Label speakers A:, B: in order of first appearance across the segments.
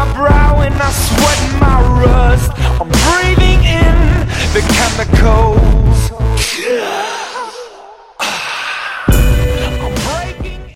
A: my brow and I sweat my rust. I'm breathing in the chemicals.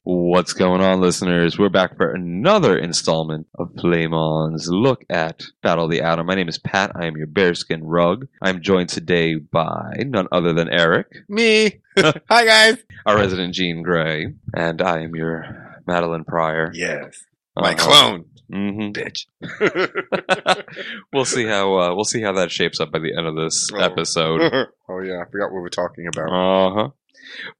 B: What's going on, listeners? We're back for another installment of Flame On's look at Battle of the Atom. My name is Pat. I am your bearskin rug. I'm joined today by none other than Eric,
C: Me. Hi guys.
B: our resident Jean Grey, and I am your Madelyne Pryor.
C: Yes. My
B: Uh,
C: clone.
B: Mhm.
C: Bitch.
B: we'll see how uh, we'll see how that shapes up by the end of this
C: Oh.
B: episode.
C: oh yeah, I forgot what we're talking about.
B: Uh huh.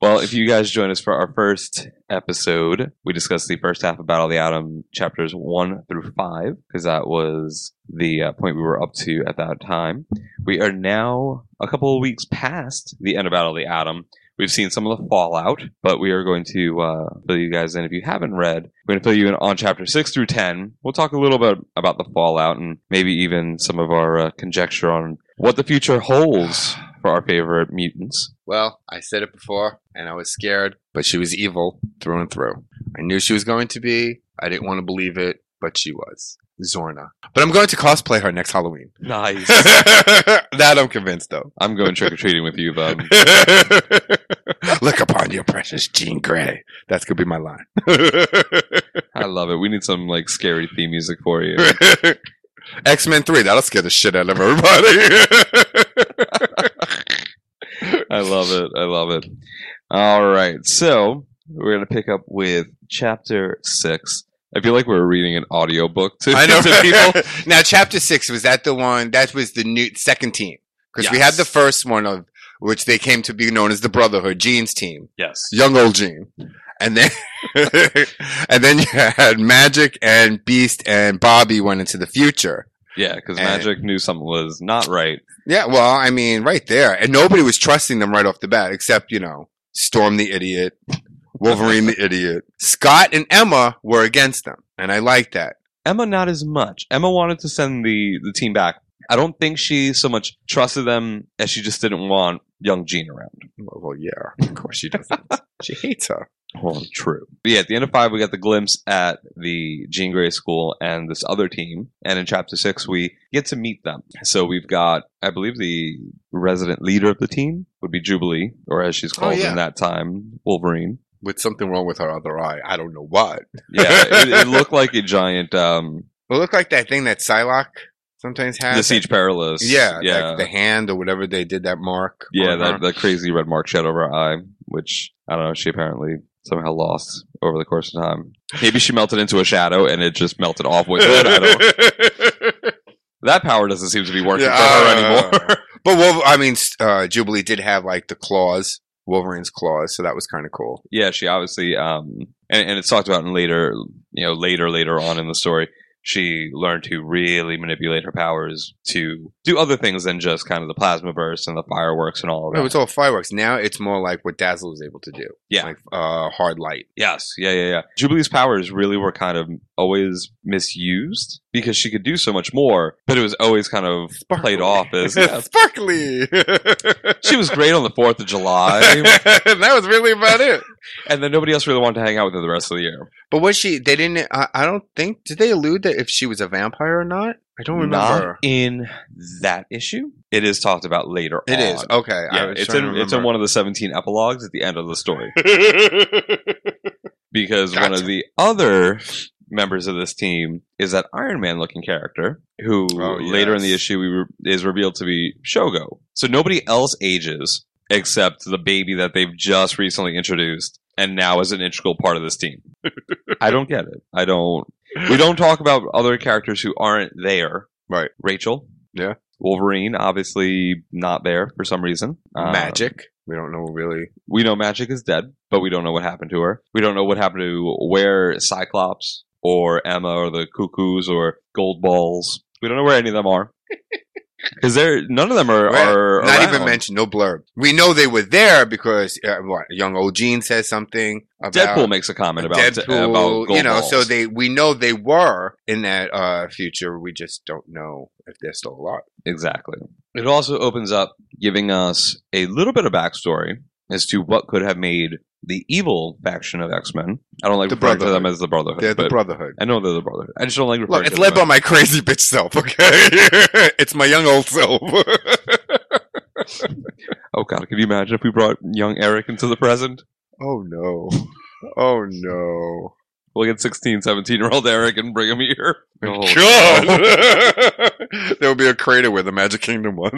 B: Well, if you guys join us for our first episode, we discussed the first half of Battle of the Atom, chapters one through five, because that was the uh, point we were up to at that time. We are now a couple of weeks past the end of Battle of the Atom. We've seen some of the fallout, but we are going to uh, fill you guys in. If you haven't read, we're going to fill you in on chapter six through ten. We'll talk a little bit about the fallout and maybe even some of our uh, conjecture on what the future holds for our favorite mutants.
C: Well, I said it before, and I was scared, but she was evil through and through. I knew she was going to be. I didn't want to believe it, but she was. Zorna. But I'm going to cosplay her next Halloween.
B: Nice.
C: that I'm convinced though.
B: I'm going trick or treating with you, bub.
C: Look upon your precious Jean Grey. That's gonna be my line.
B: I love it. We need some like scary theme music for you.
C: X Men Three. That'll scare the shit out of everybody.
B: I love it. I love it. All right. So we're gonna pick up with chapter six. I feel like we're reading an audiobook to,
C: I know.
B: to people.
C: now, chapter six was that the one that was the new second team because we had the first one of which they came to be known as the Brotherhood, Jean's team,
B: Yes.
C: young old Jean, and then and then you had Magik and Beast and Bobby went into the future.
B: Yeah, because Magik knew something was not right.
C: Yeah, well, I mean, right there, and nobody was trusting them right off the bat, except you know Storm the idiot, Wolverine the idiot, Scott and Emma were against them, and I like that.
B: Emma, not as much. Emma wanted to send the the team back. I don't think she so much trusted them as she just didn't want young Jean around.
C: Well, yeah, of course she doesn't. she hates her.
B: Well, true. But yeah, at the end of five, we got the glimpse at the Jean Grey School and this other team. And in chapter six, we get to meet them. So we've got, I believe, the resident leader of the team would be Jubilee, or as she's oh, called
C: yeah.
B: in that time, Wolverine.
C: With something wrong with her other eye, I don't know what.
B: Yeah, it, it looked like a giant, um,
C: It looked like that thing that Psylocke sometimes has.
B: the Siege Perilous.
C: Yeah,
B: yeah,
C: like the hand or whatever they did that mark.
B: yeah. That
C: her.
B: that crazy red mark shed over her eye, which I don't know. She apparently somehow lost over the course of time. Maybe she melted into a shadow and it just melted off with it. I don't. That power doesn't seem to be working
C: Yeah,
B: for her
C: uh,
B: anymore.
C: But well, I mean, uh, Jubilee did have like the claws, Wolverine's claws, so that was kind of cool.
B: yeah, she obviously, um, and, and it's talked about in later, you know, later, later on in the story. she learned to really manipulate her powers to do other things than just kind of the plasma burst and the fireworks and all of that.
C: No, it's all fireworks. Now it's more like what Dazzle was able to do.
B: Yeah.
C: Like uh, hard light.
B: Yes, yeah, yeah, yeah. Jubilee's powers really were kind of always misused because she could do so much more, but it was always kind of played off as yeah,
C: sparkly.
B: she was great on the Fourth of July,
C: that was really about it.
B: and then nobody else really wanted to hang out with her the rest of the year.
C: But was she? They didn't. I, I don't think. Did they allude that if she was a vampire or not? I don't remember.
B: Not in that issue. It is talked about later.
C: It
B: on.
C: is okay.
B: Yeah,
C: was
B: it's in it's in one of the seventeen epilogues at the end of the story because one of the other members of this team is that Iron Man looking character who
C: Oh,
B: later in the issue we re- is revealed to be Shogo. So nobody else ages except the baby that they've just recently introduced and now is an integral part of this team. I don't get it. I don't. We don't talk about other characters who aren't there.
C: Right.
B: Rachel.
C: Yeah.
B: Wolverine, obviously not there for some reason. Uh,
C: Magik. We don't know really.
B: we know Magik is dead, but we don't know what happened to her. We don't know what happened to where Cyclops or Emma or the Cuckoos or Goldballs. We don't know where any of them are. Because they're none of them are, are
C: Not even mentioned. No blurb. We know they were there because uh, what? Young old Jean says something about
B: Deadpool makes a comment about
C: Deadpool.
B: about
C: you know,
B: Balls.
C: so they we know they were in that uh, future. We just don't know if they're still alive.
B: Exactly. It also opens up giving us a little bit of backstory as to what could have made the evil faction of X Men. I don't like
C: The
B: referring to them as the Brotherhood.
C: They're the Brotherhood.
B: I know they're the Brotherhood. I just don't like referring
C: Look, it's
B: to
C: led by my crazy bitch self. Okay, it's my young old self.
B: Oh god, can you imagine if we brought young Eric into the present?
C: oh no! Oh no!
B: We'll get 16, 17 year old Eric and bring him here. Oh,
C: God, there will be a crater where the Magic Kingdom was.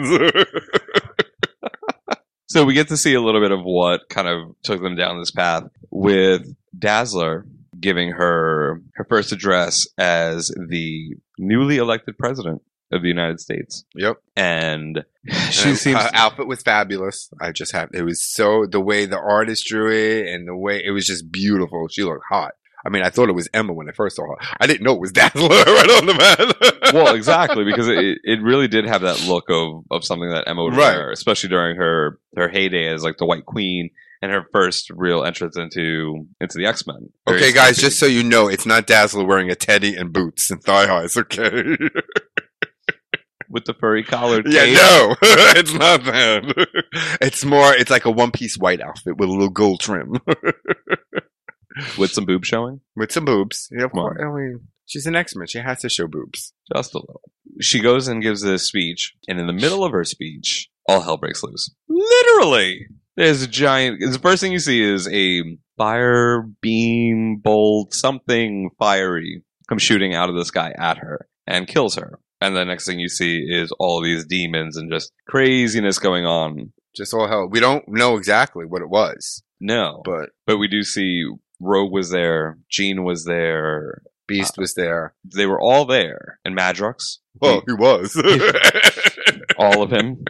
B: So we get to see a little bit of what kind of took them down this path with Dazzler giving her her first address as the newly elected president of the United States.
C: yep.
B: And she
C: And
B: seems
C: her outfit was fabulous. I just have it was so the way the artist drew it and the way it was just beautiful. She looked hot. I mean, I thought it was Emma when I first saw her. I didn't know it was Dazzler right on the man.
B: well, exactly because it, it really did have that look of, of something that Emma would
C: Right.
B: wear, especially during her her heyday as like the White Queen and her first real entrance into into the X Men.
C: Okay, guys, just so you know, it's not Dazzler wearing a teddy and boots and thigh highs. Okay.
B: with the furry collar.
C: yeah, no, it's not that. It's more. It's like a one piece white outfit with a little gold trim
B: with some boob showing.
C: with some boobs. Yeah, of course. I mean, she's an X Men. She has to show boobs.
B: Just a little. She goes and gives this speech, and in the middle of her speech, all hell breaks loose. Literally, there's a giant. The first thing you see is a fire beam bolt, something fiery, come shooting out of the sky at her and kills her. And the next thing you see is all these demons and just craziness going on.
C: Just all hell. We don't know exactly what it was,
B: No,
C: but
B: but we do see Rogue was there, Jean was there,
C: Beast uh, was there.
B: they were all there, and Madrox,
C: Well, he was.
B: all of him,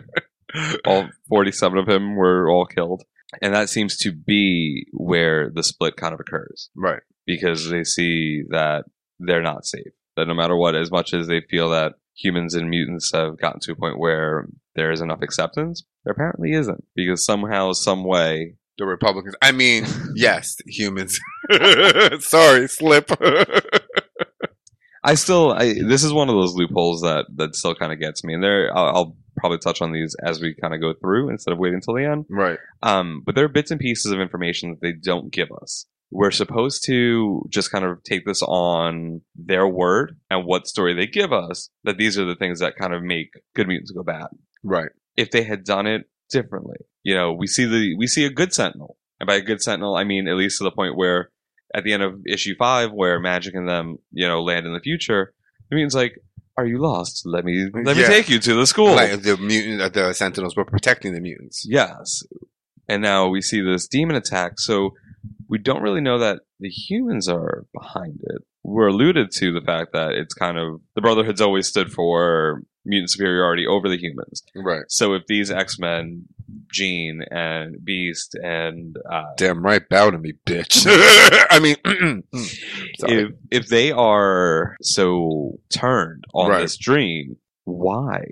B: all 47 of him were all killed. And that seems to be where the split kind of occurs
C: right.
B: because they see that they're not safe. That no matter what, as much as they feel that humans and mutants have gotten to a point where there is enough acceptance, there apparently isn't because somehow, some way,
C: The Republicans. I mean, yes, humans. Sorry, slip.
B: I still, I, this is one of those loopholes that that still kind of gets me. And there, I'll, I'll probably touch on these as we kind of go through instead of waiting until the end.
C: right.
B: Um, but there are bits and pieces of information that they don't give us. We're supposed to just kind of take this on their word and what story they give us that these are the things that kind of make good mutants go bad.
C: Right.
B: If they had done it differently, you know, we see the we see a good Sentinel, and by a good Sentinel, I mean at least to the point where at the end of issue five, where Magik and them, you know, land in the future, it means like, "Are you lost? Let me let me
C: Yeah.
B: take you to the school."
C: Like the mutant, uh, the Sentinels were protecting the mutants.
B: Yes. And now we see this demon attack, so we don't really know that the humans are behind it. We're alluded to the fact that it's kind of the Brotherhood's always stood for mutant superiority over the humans.
C: Right.
B: So if these X Men Jean and Beast and uh,
C: Damn right, bow to me, bitch. I mean,
B: if if they are so turned on
C: Right.
B: this dream, why?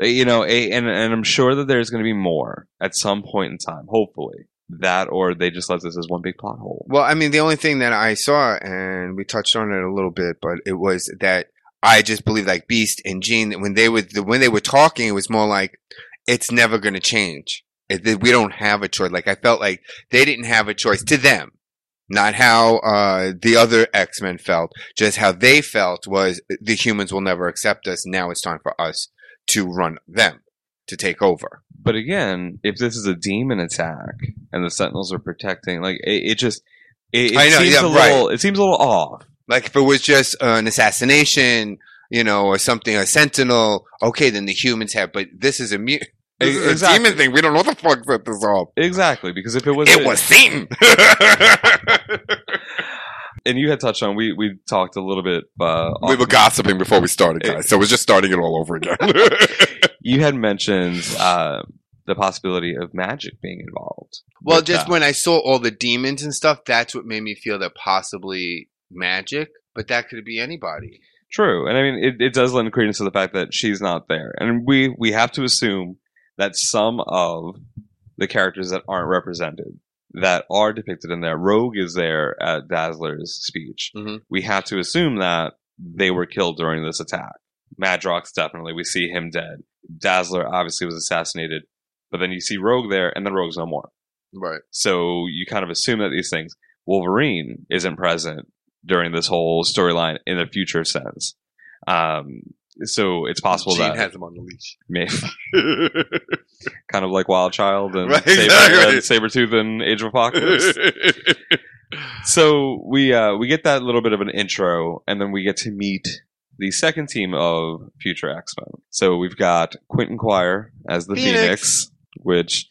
B: You know, a, and and I'm sure that there's going to be more at some point in time. Hopefully, that or they just left this as one big plot hole.
C: Well, I mean, the only thing that I saw, and we touched on it a little bit, but it was that I just believe like Beast and Jean, when they were when they were talking, it was more like it's never going to change. It, we don't have a choice. Like I felt like they didn't have a choice to them, not how uh, the other X Men felt. Just how they felt was the humans will never accept us. Now it's time for us to run them to take over.
B: But again, if this is a demon attack and the Sentinels are protecting, like it, it just it, it
C: I know,
B: seems
C: yeah,
B: a
C: right.
B: little it seems a little off.
C: Like if it was just uh, an assassination, you know, or something, a sentinel, okay, then the humans have, but this is a mu- this is a
B: Exactly.
C: demon thing. We don't know what the fuck set this off.
B: Exactly, because if it was
C: It
B: a-
C: was Satan.
B: and you had touched on we we talked a little bit uh,
C: we were gossiping before we started, guys. So we're just starting it all over again.
B: you had mentioned uh, the possibility of Magik being involved.
C: well, just
B: that.
C: when I saw all the demons and stuff, that's what made me feel that possibly Magik, but that could be anybody.
B: True, and I mean it, it does lend credence to the fact that she's not there, and we we have to assume that some of the characters that aren't represented that are depicted in there, Rogue is there at Dazzler's speech.
C: Mhm.
B: We have to assume that they were killed during this attack. Madrox definitely, we see him dead. Dazzler obviously was assassinated, but then you see Rogue there, and then Rogue's no more.
C: Right.
B: So you kind of assume that these things. Wolverine isn't present during this whole storyline in a future sense. Um, so it's possible
C: Jean
B: that
C: has him on the leash.
B: maybe kind of like Wild Child and
C: Right,
B: Saber,
C: exactly.
B: and Sabretooth and Age of Apocalypse. so we uh, we get that little bit of an intro, and then we get to meet the second team of future X Men. So we've got Quentin Quire as the
C: Phoenix.
B: Phoenix, which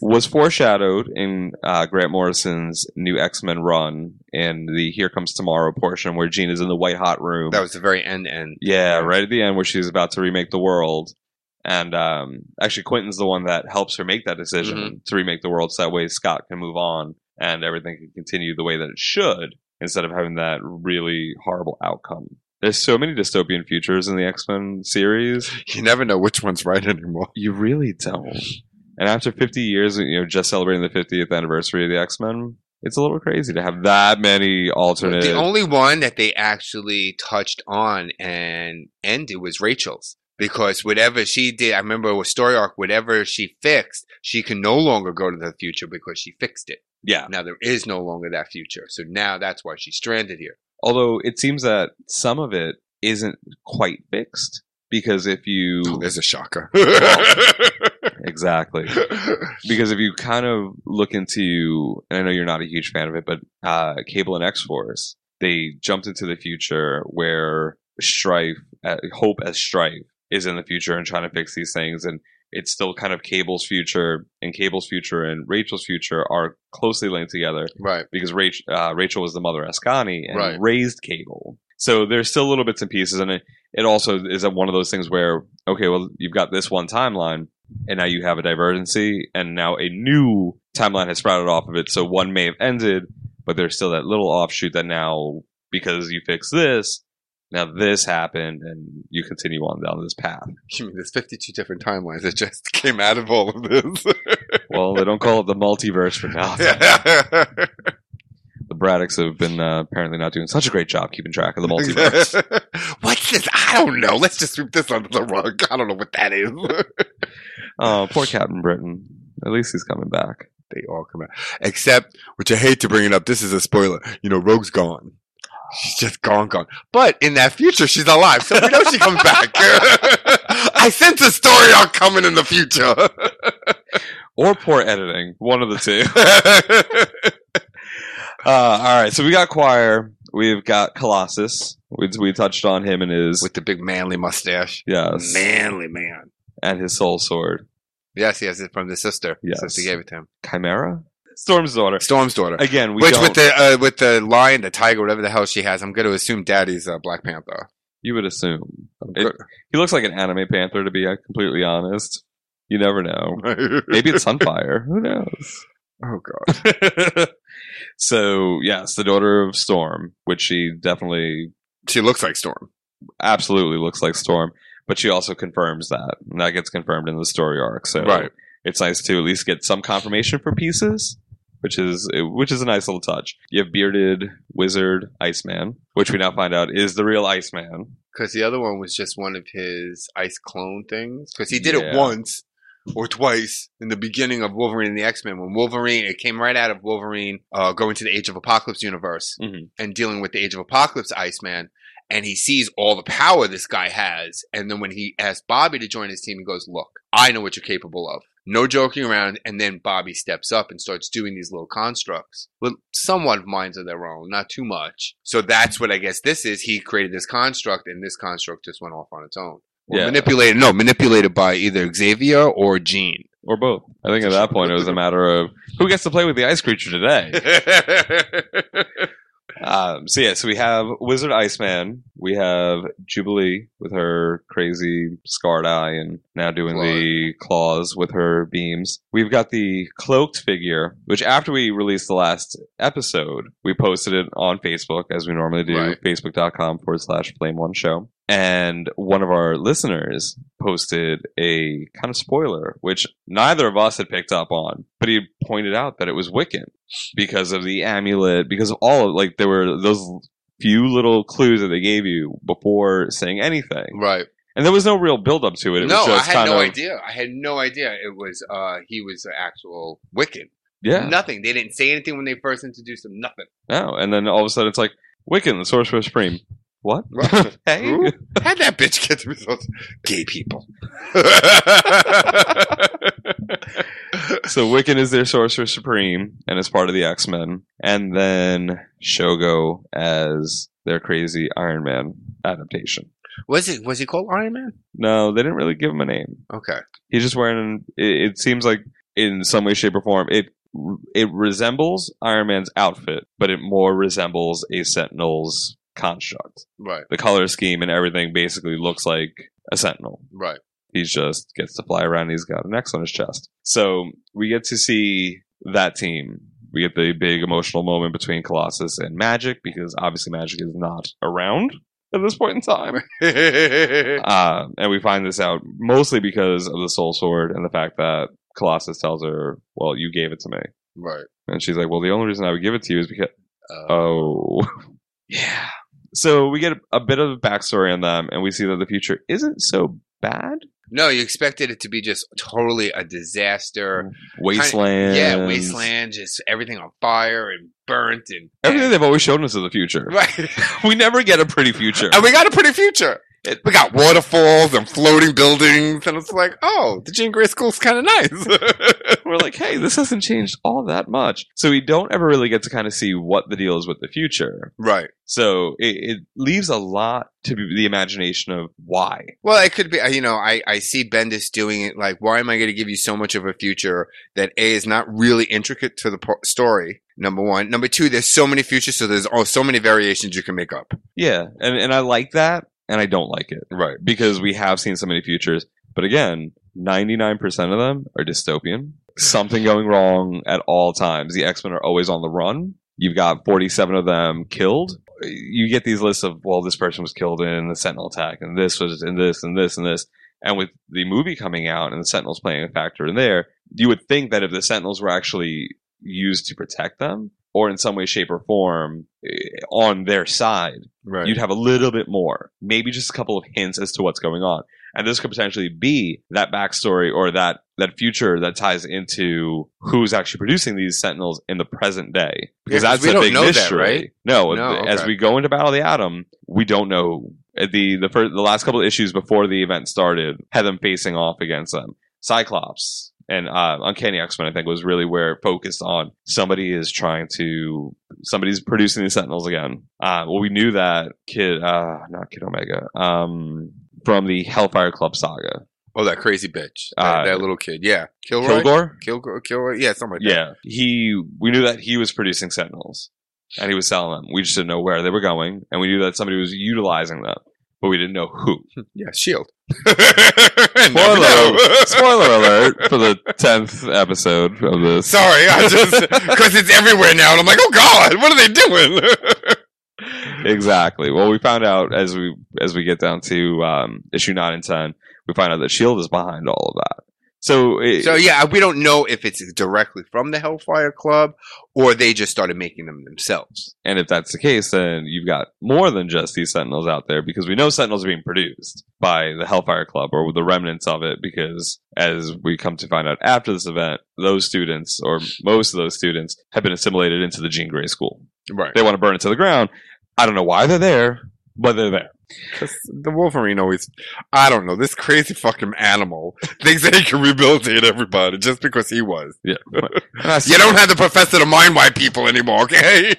B: was foreshadowed in uh, Grant Morrison's new X Men run in the Here Comes Tomorrow portion, where Jean is in the white hot room.
C: that was the very end end.
B: Yeah, right at the end where she's about to remake the world. And um, actually, Quentin's the one that helps her make that decision
C: Mm-hmm.
B: to remake the world so that way Scott can move on and everything can continue the way that it should instead of having that really horrible outcome. There's so many dystopian futures in the X Men series.
C: You never know which one's right anymore.
B: You really don't. And after 50 years, you know, just celebrating the 50th anniversary of the X Men, it's a little crazy to have that many alternate.
C: The only one that they actually touched on and ended was Rachel's. Because whatever she did, I remember with story arc, whatever she fixed, she can no longer go to the future because she fixed it.
B: yeah.
C: Now there is no longer that future. So now that's why she's stranded here.
B: Although it seems that some of it isn't quite fixed because if you
C: Oh, there's a shocker.
B: exactly because if you kind of look into and I know you're not a huge fan of it, but uh, Cable and X Force they jumped into the future where Strife, uh, Hope as Strife, is in the future and trying to fix these things and. It's still kind of Cable's future, and Cable's future and Rachel's future are closely linked together.
C: right.
B: because Rach, uh, Rachel was the mother of Askani and
C: Right.
B: raised Cable. So there's still little bits and pieces, and it, it also is one of those things where okay, well you've got this one timeline, and now you have a divergency, and now a new timeline has sprouted off of it. So one may have ended, but there's still that little offshoot that now because you fix this, now this happened, and you continue on down this path.
C: You mean there's 52 different timelines that just came out of all of this?
B: Well, they don't call it the multiverse for now. The Braddocks have been uh, apparently not doing such a great job keeping track of the multiverse.
C: What's this? I don't know. Let's just sweep this under the rug. I don't know what that is.
B: Oh, poor Captain Britain. At least he's coming back.
C: they all come out. Except, which I hate to bring it up, this is a spoiler. You know, Rogue's gone. She's just gone, gone. But in that future, she's alive, so we know she comes back. I sense a story arc coming in the future.
B: Or poor editing. One of the two. Uh, all right, so we got Quire. We've got Colossus. We, we touched on him and his
C: With the big manly mustache.
B: yes,
C: Manly man.
B: and his soul sword.
C: Yes, he has it from the sister.
B: Yes.
C: Sister gave it to him.
B: Chimera, Storm's daughter.
C: Storm's daughter.
B: Again, we
C: Which
B: don't.
C: with the uh, with the lion, the tiger, whatever the hell she has, I'm going to assume Daddy's uh, Black Panther.
B: you would assume It- he looks like an anime panther. To be uh, completely honest, You never know. Maybe it's Sunfire. Who knows?
C: oh god.
B: so yes, the daughter of Storm, which she definitely
C: She looks like Storm.
B: absolutely looks like Storm, but she also confirms that. And that gets confirmed in the story arc. So
C: Right.
B: it's nice to at least get some confirmation for pieces, which is which is a nice little touch. You have bearded wizard Iceman, which we now find out is the real Iceman.
C: Because the other one was just one of his ice clone things. Because he did it once or twice in the beginning of Wolverine and the X Men. When Wolverine, it came right out of Wolverine uh, going to the Age of Apocalypse universe
B: Mhm.
C: and dealing with the Age of Apocalypse Iceman. And he sees all the power this guy has. And then when he asks Bobby to join his team, he goes, Look, I know what you're capable of. No joking around. And then Bobby steps up and starts doing these little constructs with somewhat of minds of their own, not too much. So that's what I guess this is. He created this construct, and this construct just went off on its own. Or
B: Yeah.
C: manipulated, no, manipulated by either Xavier or Jean.
B: Or both. I think at that point it was a matter of who gets to play with the ice creature today. Um, so yeah, so we have Wizard Iceman, we have Jubilee with her crazy scarred eye, and now doing the claws with her beams. We've got the cloaked figure, which after we released the last episode, we posted it on Facebook as we normally do,
C: Right.
B: facebook.com forward slash flame on show. And one of our listeners posted a kind of spoiler, which neither of us had picked up on, but he pointed out that it was Wiccan because of the amulet, because of all of, like there were those few little clues that they gave you before saying anything,
C: right.
B: and there was no real build up to it. It
C: no, I had no
B: of
C: idea. I had no idea it was, uh, he was an actual Wiccan.
B: yeah,
C: Nothing. They didn't say anything when they first introduced him. Nothing.
B: no, and then all of a sudden it's like Wiccan, the Sorcerer Supreme. What? Hey,
C: Who? How'd that bitch get the results? Gay people.
B: so Wiccan is their Sorcerer Supreme and is part of the X Men, and then Shogo as their crazy Iron Man adaptation.
C: was it? Was he called Iron Man?
B: No, they didn't really give him a name.
C: Okay.
B: He's just wearing. It, it seems like in some way, shape, or form, it it resembles Iron Man's outfit, but it more resembles a Sentinel's construct.
C: Right.
B: The color scheme and everything basically looks like a Sentinel.
C: Right.
B: He just gets to fly around. He's got an X on his chest. So we get to see that team. We get the big emotional moment between Colossus and Magik because obviously Magik is not around at this point in time. Uh, and we find this out mostly because of the Soul Sword and the fact that Colossus tells her, "Well, you gave it to me,"
C: right.
B: and she's like, "Well, the only reason I would give it to you is because."
C: Uh,
B: Oh, yeah. So we get a, a bit of a backstory on them, and we see that the future isn't so bad.
C: no, you expected it to be just totally a disaster.
B: Wasteland,
C: Yeah, wasteland, just everything on fire and burnt and
B: Everything they've always shown us is the future.
C: Right.
B: We never get a pretty future.
C: and we got a pretty future. We got waterfalls and floating buildings, and it's like, oh, the Jean Grey School's kind of nice.
B: We're like, hey, this hasn't changed all that much. So we don't ever really get to kind of see what the deal is with the future.
C: right.
B: So it, it leaves a lot to be the imagination of why.
C: Well, it could be, uh, you know, I, I see Bendis doing it like, why am I going to give you so much of a future that A is not really intricate to the po- story? Number one. Number two, there's so many futures, so there's oh, so many variations you can make up.
B: Yeah, and and I like that, and I don't like it
C: Right.
B: because we have seen so many futures. But again, ninety nine percent of them are dystopian. Something going wrong at all times. The X Men are always on the run. You've got forty seven of them killed. You get these lists of well, this person was killed in the Sentinel attack, and this was in this, and this, and this. And with the movie coming out and the Sentinels playing a factor in there, you would think that if the Sentinels were actually used to protect them, or in some way, shape, or form eh, on their side,
C: Right.
B: you'd have a little bit more, maybe just a couple of hints as to what's going on. And this could potentially be that backstory or that that future that ties into who's actually producing these Sentinels in the present day. Because
C: Yeah,
B: that's
C: we
B: a
C: don't
B: big
C: know that, right?
B: No,
C: No,
B: as we go into Battle of the Atom, we don't know. The the first, the last couple of issues before the event started had them facing off against them. Cyclops and uh, Uncanny X Men, I think, was really where it focused on somebody is trying to somebody's producing the Sentinels again. Uh, well, we knew that Kid, uh, not Kid Omega, um, from the Hellfire Club saga.
C: oh, that crazy bitch. That,
B: Uh,
C: that little kid. Yeah. Kilroy?
B: Kilgore,
C: Kilgore? Kilroy? Yeah, something like that.
B: yeah, he. We knew that he was producing Sentinels, and he was selling them. We just didn't know where they were going, and we knew that somebody was utilizing them, but we didn't know who.
C: Yeah, Shield.
B: Spoiler, spoiler alert for the tenth episode of this.
C: Sorry, I just because it's everywhere now, and I'm like, oh god, what are they doing?
B: exactly. Well, we found out as we as we get down to um, issue nine and ten, we find out that Shield is behind all of that. So, it,
C: so yeah, we don't know if it's directly from the Hellfire Club or they just started making them themselves.
B: and if that's the case, then you've got more than just these Sentinels out there because we know Sentinels are being produced by the Hellfire Club or the remnants of it. Because as we come to find out after this event, those students or most of those students have been assimilated into the Jean Grey School.
C: Right.
B: They want to burn it to the ground. I don't know why they're there, but they're there.
C: The Wolverine always, I don't know, this crazy fucking animal thinks that he can rehabilitate everybody just because he was.
B: Yeah.
C: You don't have the professor to mind white people anymore, okay?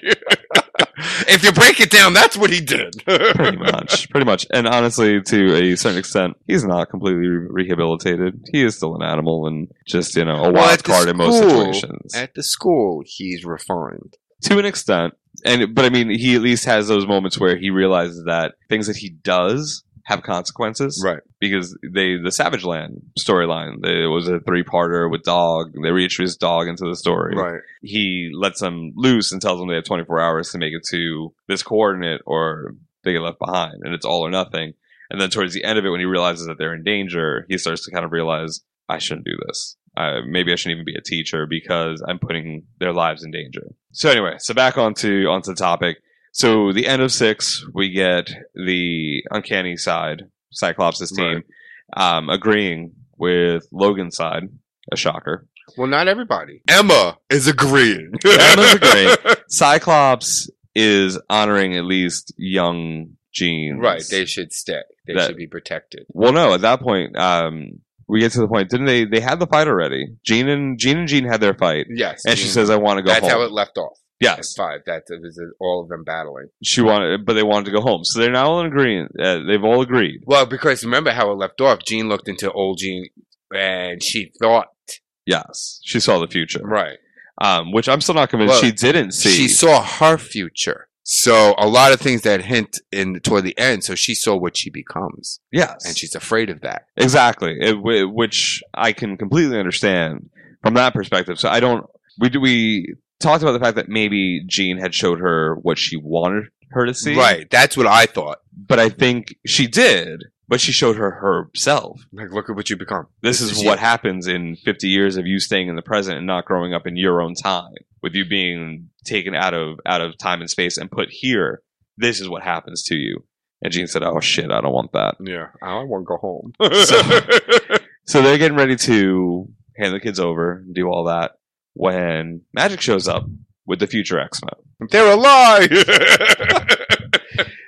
C: if you break it down, that's what he did.
B: pretty much, pretty much. And honestly, to a certain extent, he's not completely re- rehabilitated. He is still an animal and just you know a
C: Well,
B: wild card in most situations.
C: At the school, he's refined.
B: to an extent, and but I mean, he at least has those moments where he realizes that things that he does have consequences,
C: Right.
B: Because they the Savage Land storyline, it was a three parter with Dog. They reintroduced Dog into the story,
C: Right.
B: he lets them loose and tells them they have 24 hours to make it to this coordinate or they get left behind and it's all or nothing and then towards the end of it when he realizes that they're in danger he starts to kind of realize i shouldn't do this uh, maybe i shouldn't even be a teacher because i'm putting their lives in danger so anyway so back onto onto the topic so the end of six we get the uncanny side cyclops' team um, agreeing with logan's side a shocker
C: Well, not everybody. Emma is agreeing.
B: Emma's agreeing. Cyclops is honoring at least young Jean.
C: right. They should stay. They
B: That-
C: should be protected.
B: well, no. At that point, um, we get to the point. Didn't they? They had the fight already. Jean and Jean and Jean had their fight,
C: Yes.
B: and she says, "I want to go
C: that's
B: home."
C: how it left off. At
B: yes,
C: five. That it was all of them battling.
B: she wanted, but they wanted to go home. So they're now all in agreement. Uh, they've all agreed.
C: Well, because remember how it left off. Jean looked into old Jean, and she thought
B: Yes, she saw the future.
C: right.
B: Um, which I'm still not convinced
C: Well,
B: she didn't see.
C: She saw her future. So a lot of things that hint in toward the end. So she saw what she becomes,
B: yes,
C: and she's afraid of that.
B: Exactly, it, which I can completely understand from that perspective. So I don't. We do we talked about the fact that maybe Jean had showed her what she wanted her to see,
C: Right. That's what I thought.
B: But I think she did, but she showed her herself.
C: Like, look at what you become.
B: This,
C: This
B: is,
C: is
B: what happens in 50 years of you staying in the present and not growing up in your own time, with you being taken out of out of time and space and put here. This is what happens to you. And Jean said, "Oh shit, I don't want that."
C: Yeah. I want to go home.
B: So they're getting ready to hand the kids over and do all that when Magik shows up with the future X Men.
C: They're alive.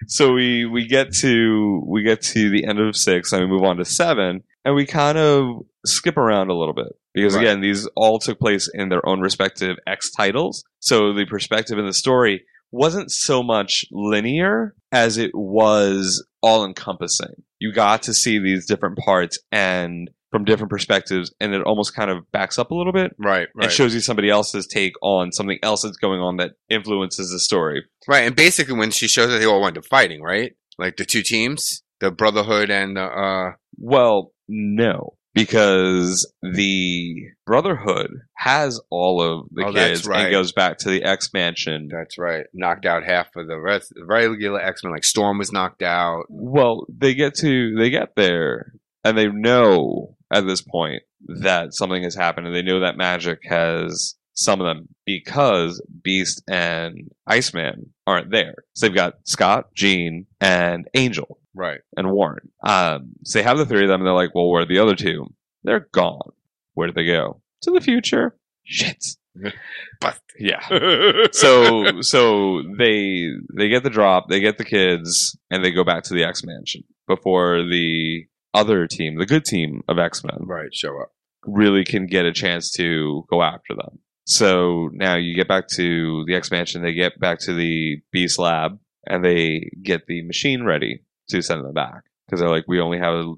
B: So we we get to we get to the end of six and we move on to seven and we kind of skip around a little bit because
C: Right.
B: again these all took place in their own respective X titles. So the perspective in the story wasn't so much linear as it was all encompassing. You got to see these different parts and from different perspectives and it almost kind of backs up a little bit
C: right.
B: and shows you somebody else's take on something else that's going on that influences the story.
C: Right, and basically when she shows that they all went to fighting, right? Like the two teams, the Brotherhood and the uh
B: Well, no, because the Brotherhood has all of the
C: Oh,
B: kids
C: right.
B: and goes back to the X Mansion.
C: that's right. Knocked out half of the rest regular X Men, like Storm was knocked out.
B: Well, they get to they get there and they know at this point that something has happened and they know that Magik has some of them because Beast and Iceman aren't there. So they've got Scott, Jean, and Angel.
C: Right.
B: and Warren. Um, so they have the three of them, and they're like, "Well, where are the other two? They're gone. Where did they go? To the future? Shit.
C: But
B: Yeah. So so they they get the drop, they get the kids, and they go back to the X Mansion before the other team, the good team of X Men,
C: right, show up.
B: really can get a chance to go after them. So now you get back to the X Mansion, they get back to the Beast Lab, and they get the machine ready to send them back because they're like, we only have a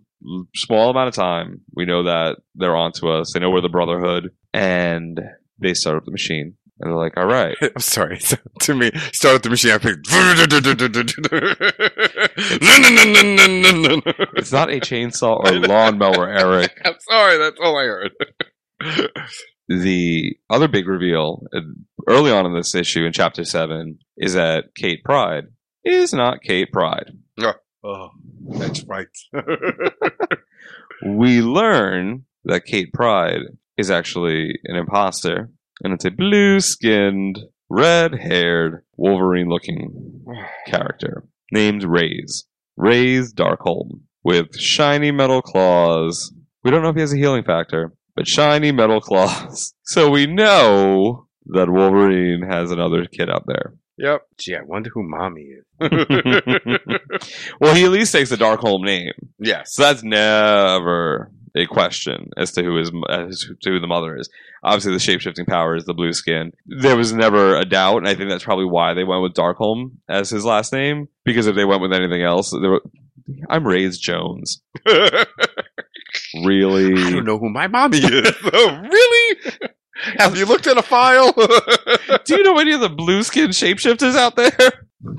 B: small amount of time. We know that they're onto us. They know we're the Brotherhood, and they start up the machine. And they're like, all right.
C: I'm sorry. So, to me, start with the machine. I picked.
B: It's not a chainsaw or lawnmower, Eric.
C: I'm sorry. That's all I heard.
B: The other big reveal uh, early on in this issue in chapter seven is that Kate Pryde is not Kate Pryde.
C: Oh, that's right.
B: We learn that Kate Pryde is actually an imposter, and it's a blue skinned, red haired, Wolverine looking character named Raze. Raze Darkholme with shiny metal claws. We don't know if he has a healing factor, but shiny metal claws. So we know that Wolverine has another kid out there.
C: yep. Gee, I wonder who mommy is.
B: well, he at least takes the Darkholme name.
C: yes.
B: So that's never a question as to who his as to who the mother is. Obviously, the shape shifting power is the blue skin. There was never a doubt, and I think that's probably why they went with Darkholme as his last name. Because if they went with anything else, they were, I'm Raze Jones.
C: I
B: Really?
C: don't know who my mommy is. oh, really? Have you looked at a file?
B: Do you know any of the blue skin shapeshifters out there?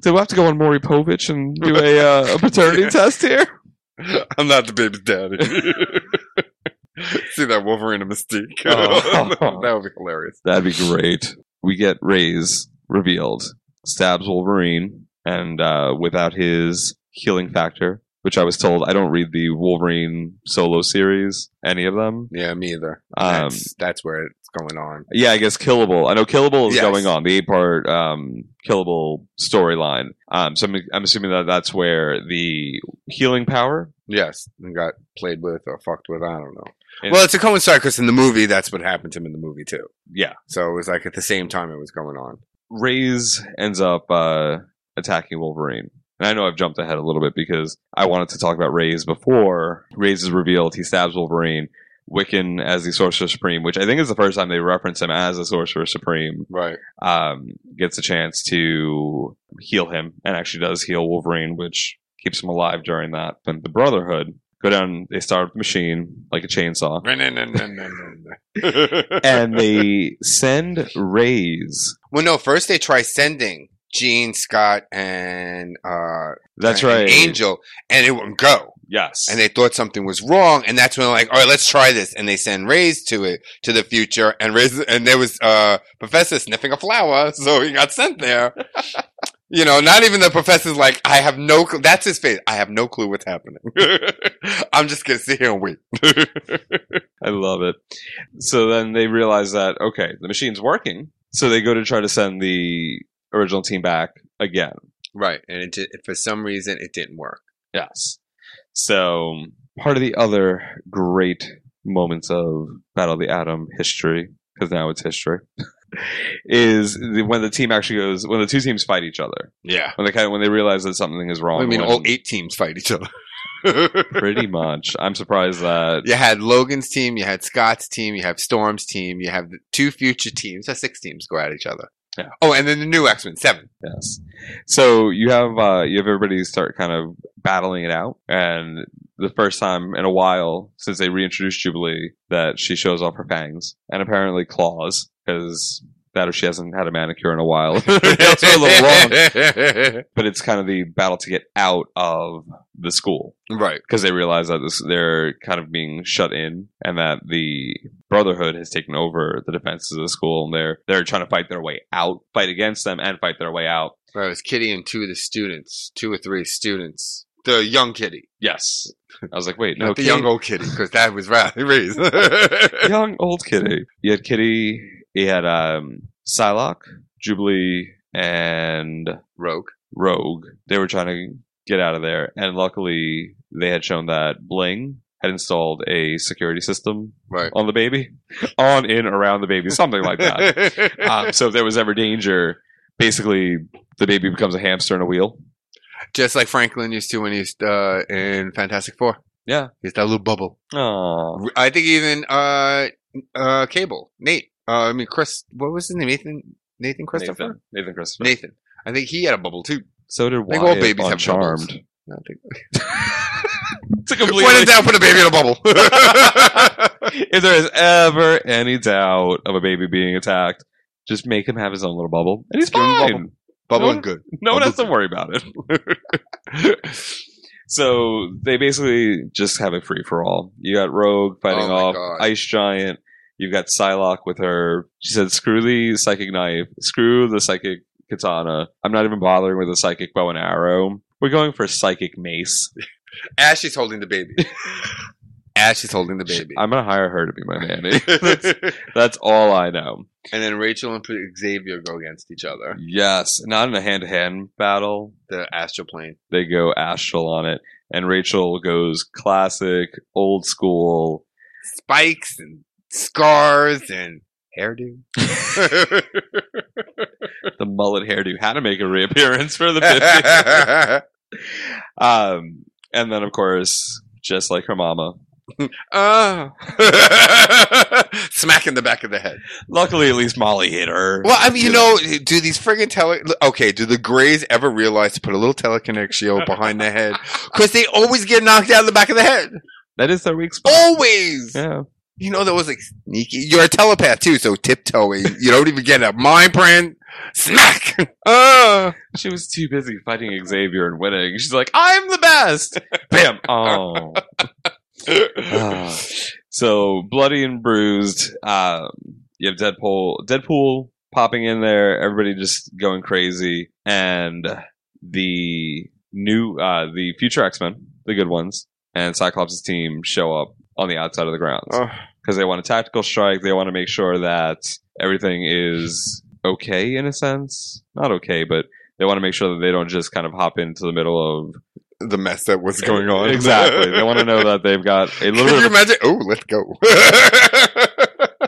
B: Do we have to go on Maury Povich and do a, uh, a paternity test here?
C: I'm not the baby's daddy. See that Wolverine and Mystique?
B: Oh.
C: that would be hilarious.
B: That'd be great. We get Raze revealed, stabs Wolverine, and uh, without his healing factor, which I was told I don't read the Wolverine solo series, any of them.
C: Yeah, me either.
B: Um,
C: That's, that's where it's going on.
B: Yeah, I guess Killable. I know Killable is
C: Yes.
B: going on the eight part um, Killable storyline. Um, so I'm, I'm assuming that that's where the healing power.
C: Yes, and got played with or fucked with. I don't know.
B: And-
C: well, it's a coincide because in the movie, that's what happened to him in the movie too.
B: Yeah,
C: So it was like at the same time it was going on.
B: Raze ends up uh, attacking Wolverine. And I know I've jumped ahead a little bit because I wanted to talk about Raze before Raze is revealed. He stabs Wolverine. Wiccan as the Sorcerer Supreme, which I think is the first time they reference him as a Sorcerer Supreme,
C: Right.
B: um, gets a chance to heal him and actually does heal Wolverine, which keeps him alive during that. And the Brotherhood go down, they start with the machine like a chainsaw, and they send Raze.
C: well, no. First, they try sending Jean, Scott, and uh,
B: That's
C: and
B: right.
C: Angel, and it wouldn't go.
B: Yes.
C: And they thought something was wrong, and that's when they're like, all right, let's try this. And they send Raze to it to the future, and Raze, and there was uh professor sniffing a flower, so he got sent there. You know, not even the professor's like, I have no clue. That's his face. I have no clue what's happening. I'm just gonna sit here and wait.
B: I love it. So then they realize that okay, the machine's working. So they go to try to send the original team back again.
C: right, and it did, for some reason it didn't work.
B: Yes. So part of the other great moments of Battle of the Atom history, because now it's history, is the, when the team actually goes when the two teams fight each other.
C: Yeah,
B: When they kind of when they realize that something is wrong.
C: I mean,
B: when-
C: all eight teams fight each other.
B: pretty much. I'm surprised that
C: You had Logan's team, you had Scott's team, you have Storm's team, you have the two future teams. That's six teams go at each other.
B: Yeah.
C: Oh, and then the new X Men, seven.
B: Yes. So you have uh, you have everybody start kind of battling it out, and the first time in a while since they reintroduced Jubilee that she shows off her fangs and apparently claws because that or she hasn't had a manicure in a while. That's a little wrong. But it's kind of the battle to get out of the school
C: right.
B: because they realize that this, they're kind of being shut in and that the Brotherhood has taken over the defenses of the school and they're they're trying to fight their way out, fight against them, and fight their way out.
C: Right. It was Kitty and two of the students, two or three students. The young Kitty,
B: Yes. I was like, wait, no,
C: the young old Kitty, because that was Reese.
B: young old Kitty. You had Kitty. You had um, Psylocke, Jubilee, and
C: Rogue.
B: Rogue. They were trying to get out of there, and luckily they had shown that Bling had installed a security system
C: Right.
B: on the baby, on, in, around the baby, something like that. um, so if there was ever danger, basically the baby becomes a hamster in a wheel.
C: Just like Franklin used to when he's uh, in Fantastic Four.
B: Yeah.
C: He's that little bubble.
B: Oh,
C: I think even uh, uh, Cable, Nate. Uh, I mean, Chris. What was his name? Nathan. Nathan Christopher.
B: Nathan, Nathan Christopher.
C: Nathan. I think he had a bubble too.
B: So did
C: I think
B: Wyatt
C: all babies
B: on
C: have
B: Charmed.
C: bubbles. I think.
B: It's a completely
C: When in doubt, put a baby in a bubble.
B: if there is ever any doubt of a baby being attacked, Just make him have his own little bubble, and he's
C: Give
B: fine.
C: bubble. Bubbling
B: No-
C: good.
B: No one has to worry about it. so they basically just have a free for all. You got Rogue fighting
C: Oh
B: off
C: God.
B: Ice Giant. You've got Psylocke with her. She said, "Screw the psychic knife. Screw the psychic katana. I'm not even bothering with a psychic bow and arrow. We're going for psychic mace.
C: Ash is holding the baby. Ash is holding the baby.
B: I'm gonna hire her to be my nanny. that's, that's all I know.
C: and then Rachel and Xavier go against each other.
B: Yes, not in a hand to hand battle.
C: The astral plane.
B: they go astral on it and rachel goes classic old school
C: Spikes and scars and hairdo.
B: the mullet hairdo had to make a reappearance for the 50th um and then of course just like her mama
C: Ah. Smack in the back of the head.
B: luckily at least molly hit her
C: Well, I mean, you know, do these friggin' tele? Okay, do the Greys ever realize to put a little telekinetic shield behind the head? Because they always get knocked out in the back of the head.
B: that is their weak spot
C: Always.
B: yeah
C: You know, that was like sneaky. You're a telepath too, so tiptoeing. You don't even get a mind print. Smack. Ah.
B: she was too busy fighting xavier and winning she's like i'm the best bam oh Ah. so bloody and bruised. Um, you have Deadpool, Deadpool popping in there. Everybody just going crazy, and the new, uh, the future X Men, the good ones, and Cyclops' team show up on the outside of the grounds
C: Oh.
B: Because they want a tactical strike. They want to make sure that everything is okay in a sense, not okay, but. They want to make sure that they don't just kind of hop into the middle of
C: The mess that was going on.
B: Exactly. They want to know that they've got a little
C: Can you
B: of
C: imagine? Oh, let's go.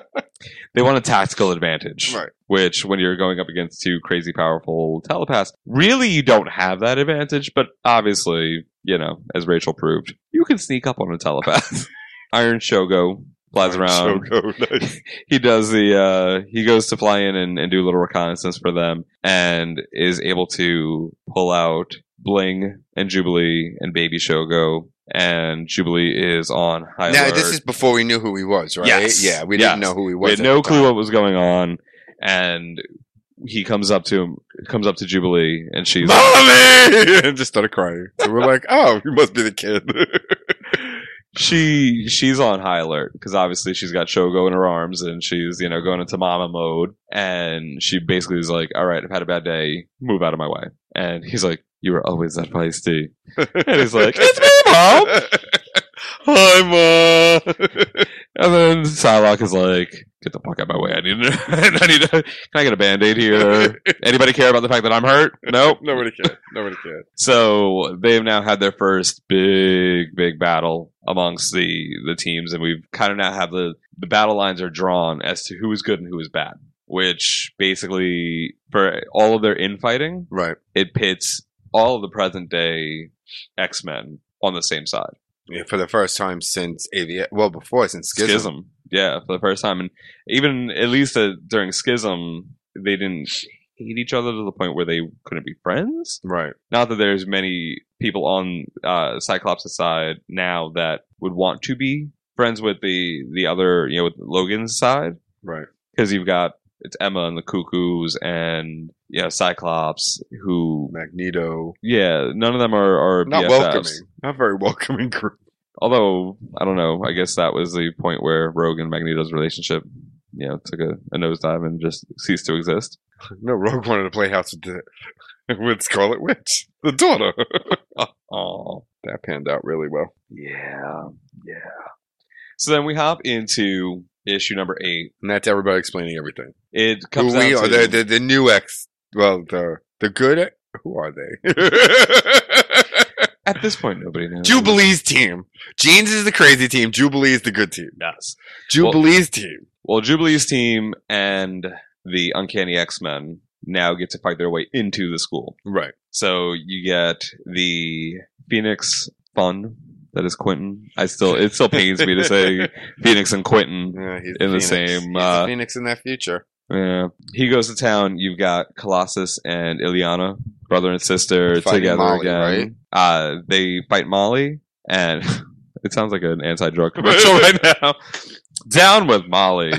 B: they want a tactical advantage.
C: Right.
B: Which, when you're going up against two crazy powerful telepaths, really you don't have that advantage, but obviously, you know, as Rachel proved, you can sneak up on a telepath. Iron Shogo flies around.
C: Shogo, nice.
B: He does the, uh, he goes to fly in and, and do a little reconnaissance for them and is able to pull out Bling and Jubilee and Baby Shogo. And Jubilee is on high
C: Now,
B: alert.
C: this is before we knew who he was, right?
B: Yes.
C: Yeah, we
B: Yes.
C: didn't know who he was.
B: we had no clue what was going on, and he comes up to him, comes up to Jubilee, and she's
C: Mommy! and just started crying. So we're like, oh, you must be the kid.
B: She she's on high alert because obviously she's got Shogo in her arms and she's you know going into mama mode, and she basically is like, "All right, I've had a bad day, move out of my way," and he's like, "You were always that feisty," and he's like, "It's me, mom."
C: Hi, mom.
B: And then Psylocke is like, "Get the fuck out of my way! I need, to, I need. To can I get a band aid here? Anybody care about the fact that I'm hurt? Nope.
C: Nobody cared. Nobody cared.
B: So they've now had their first big, big battle amongst the the teams, and we've kind of now have the the battle lines are drawn as to who is good and who is bad. Which basically, for all of their infighting,
C: Right.
B: it pits all of the present day X Men on the same side.
C: Yeah, for the first time since AVA. Well, before since Schism.
B: Schism. yeah, for the first time, and even at least uh, during Schism, they didn't hate each other to the point where they couldn't be friends.
C: Right.
B: Not that there's many people on uh, Cyclops' side now that would want to be friends with the the other, you know, with Logan's side,
C: Right.
B: because you've got it's Emma and the Cuckoos and yeah, Cyclops, who
C: Magneto.
B: yeah, none of them are are
C: Not
B: BFFs.
C: welcoming. Not very welcoming group.
B: Although I don't know, I guess that was the point where Rogue and Magneto's relationship, you know, took a, a nosedive and just ceased to exist.
C: No, Rogue wanted to play house with the with Scarlet Witch, the daughter.
B: Oh,
C: that panned out really well.
B: yeah, yeah. So then we hop into issue number eight.
C: And that's everybody explaining everything.
B: It
C: Who
B: comes
C: we are
B: to
C: the, the the new X. Well, the the good. Who are they?
B: at this point nobody knows.
C: Jubilee's team. Jeans is the crazy team. Jubilee's the good team.
B: Yes.
C: Jubilee's team.
B: Well, Jubilee's team and the Uncanny X Men now get to fight their way into the school.
C: Right.
B: So you get the Phoenix Fun. That is Quentin. I still it still pains me to say Phoenix and Quentin
C: Yeah,
B: in the
C: Phoenix.
B: same. Uh,
C: Phoenix in that future.
B: yeah, he goes to town. You've got Colossus and Illyana, brother and sister,
C: Fighting
B: together
C: Molly,
B: again. Uh, they fight Molly, and it sounds like an anti-drug commercial right now. Down with Molly.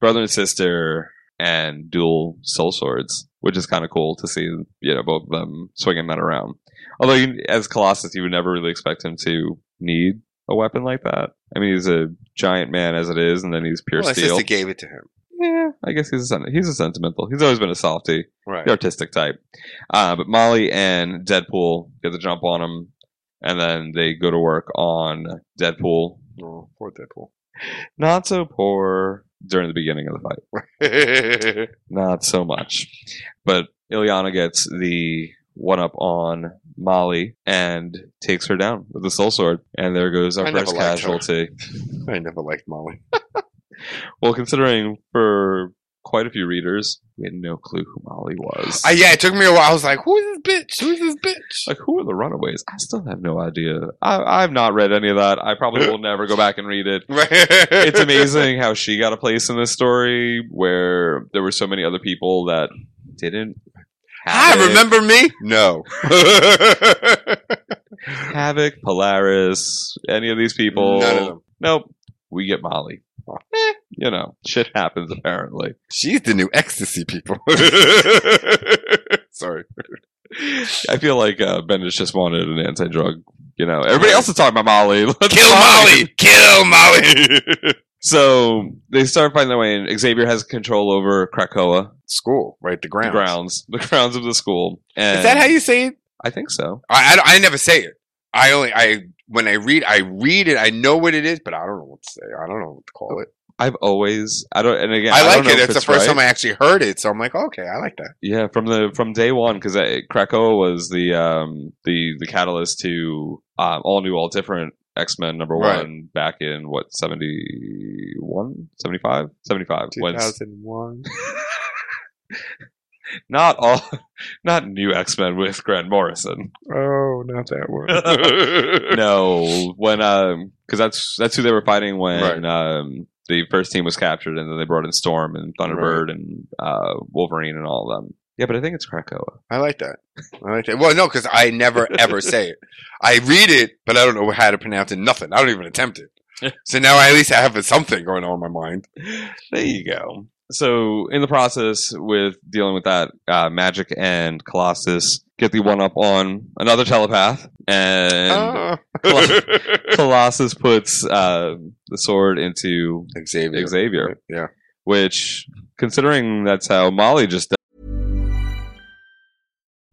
B: brother and sister and dual soul swords, which is kind of cool to see. You know, both of them swinging that around. Although, you, as Colossus, you would never really expect him to need a weapon like that. I mean, he's a giant man as it is, and then he's pure
C: Well,
B: steel.
C: sister gave it to him.
B: Yeah, I guess he's a he's a sentimental. He's always been a softie,
C: Right.
B: the artistic type. Uh, but Molly and Deadpool get the jump on him, and then they go to work on Deadpool.
C: Oh, poor Deadpool.
B: Not so poor during the beginning of the fight. Not so much. But Illyana gets the one up on Molly and takes her down with the soul sword. And there goes our
C: I never
B: first
C: liked her.
B: casualty.
C: I never liked Molly.
B: Well, considering for quite a few readers, we had no clue who Molly was.
C: Uh, yeah, it took me a while. I was like, who is this bitch? Who is this bitch?
B: like, who are the Runaways? I still have no idea. I, I've not read any of that. I probably will never go back and read it.
C: It's
B: amazing how she got a place in this story where there were so many other people that didn't. Have it.
C: remember me? No.
B: Havoc, Polaris, any of these people.
C: None of them.
B: Nope. We get Molly. Eh, you know, shit happens apparently.
C: She's the new ecstasy people. Sorry.
B: I feel like uh, Bendis just wanted an anti-drug. You know, everybody else is talking about Molly. Let's
C: Kill. Molly! Kill Molly!
B: So they start finding their way in. Xavier has control over Krakoa,
C: School, right? The
B: the
C: grounds.
B: grounds, the grounds of the school. And
C: Is that how you say it?
B: I think so.
C: I, I, I never say it. I only I when I read I read it. I know what it is, but I don't know what to say. I don't know what to call it.
B: I've always, I don't, and again,
C: I,
B: I,
C: like
B: know
C: it.
B: if
C: It's the first
B: right.
C: time I actually heard it, so I'm like, okay, I like that.
B: Yeah, from the from day one, because Krakoa was the um the the catalyst to um, all new, all different X Men number
C: Right.
B: one back in what 71? 75? 75.
C: 2001.
B: not all, not new X Men with Grant Morrison.
C: Oh, not that one.
B: no, when um, because that's that's who they were fighting when
C: Right.
B: um the first team was captured, and then they brought in Storm and Thunderbird and uh Wolverine and all of them. Yeah, but I think it's Krakoa.
C: I like that. I like that. Well, no, because I never ever say it. I read it, but I don't know how to pronounce it. Nothing. I don't even attempt it. so now I at least have something going on in my mind.
B: There you go. So, in the process with dealing with that, uh, Magik and Colossus get the one up on another telepath, and
C: Ah.
B: Colossus puts uh, the sword into
C: Xavier.
B: Xavier,
C: Yeah.
B: which, considering that's how Molly just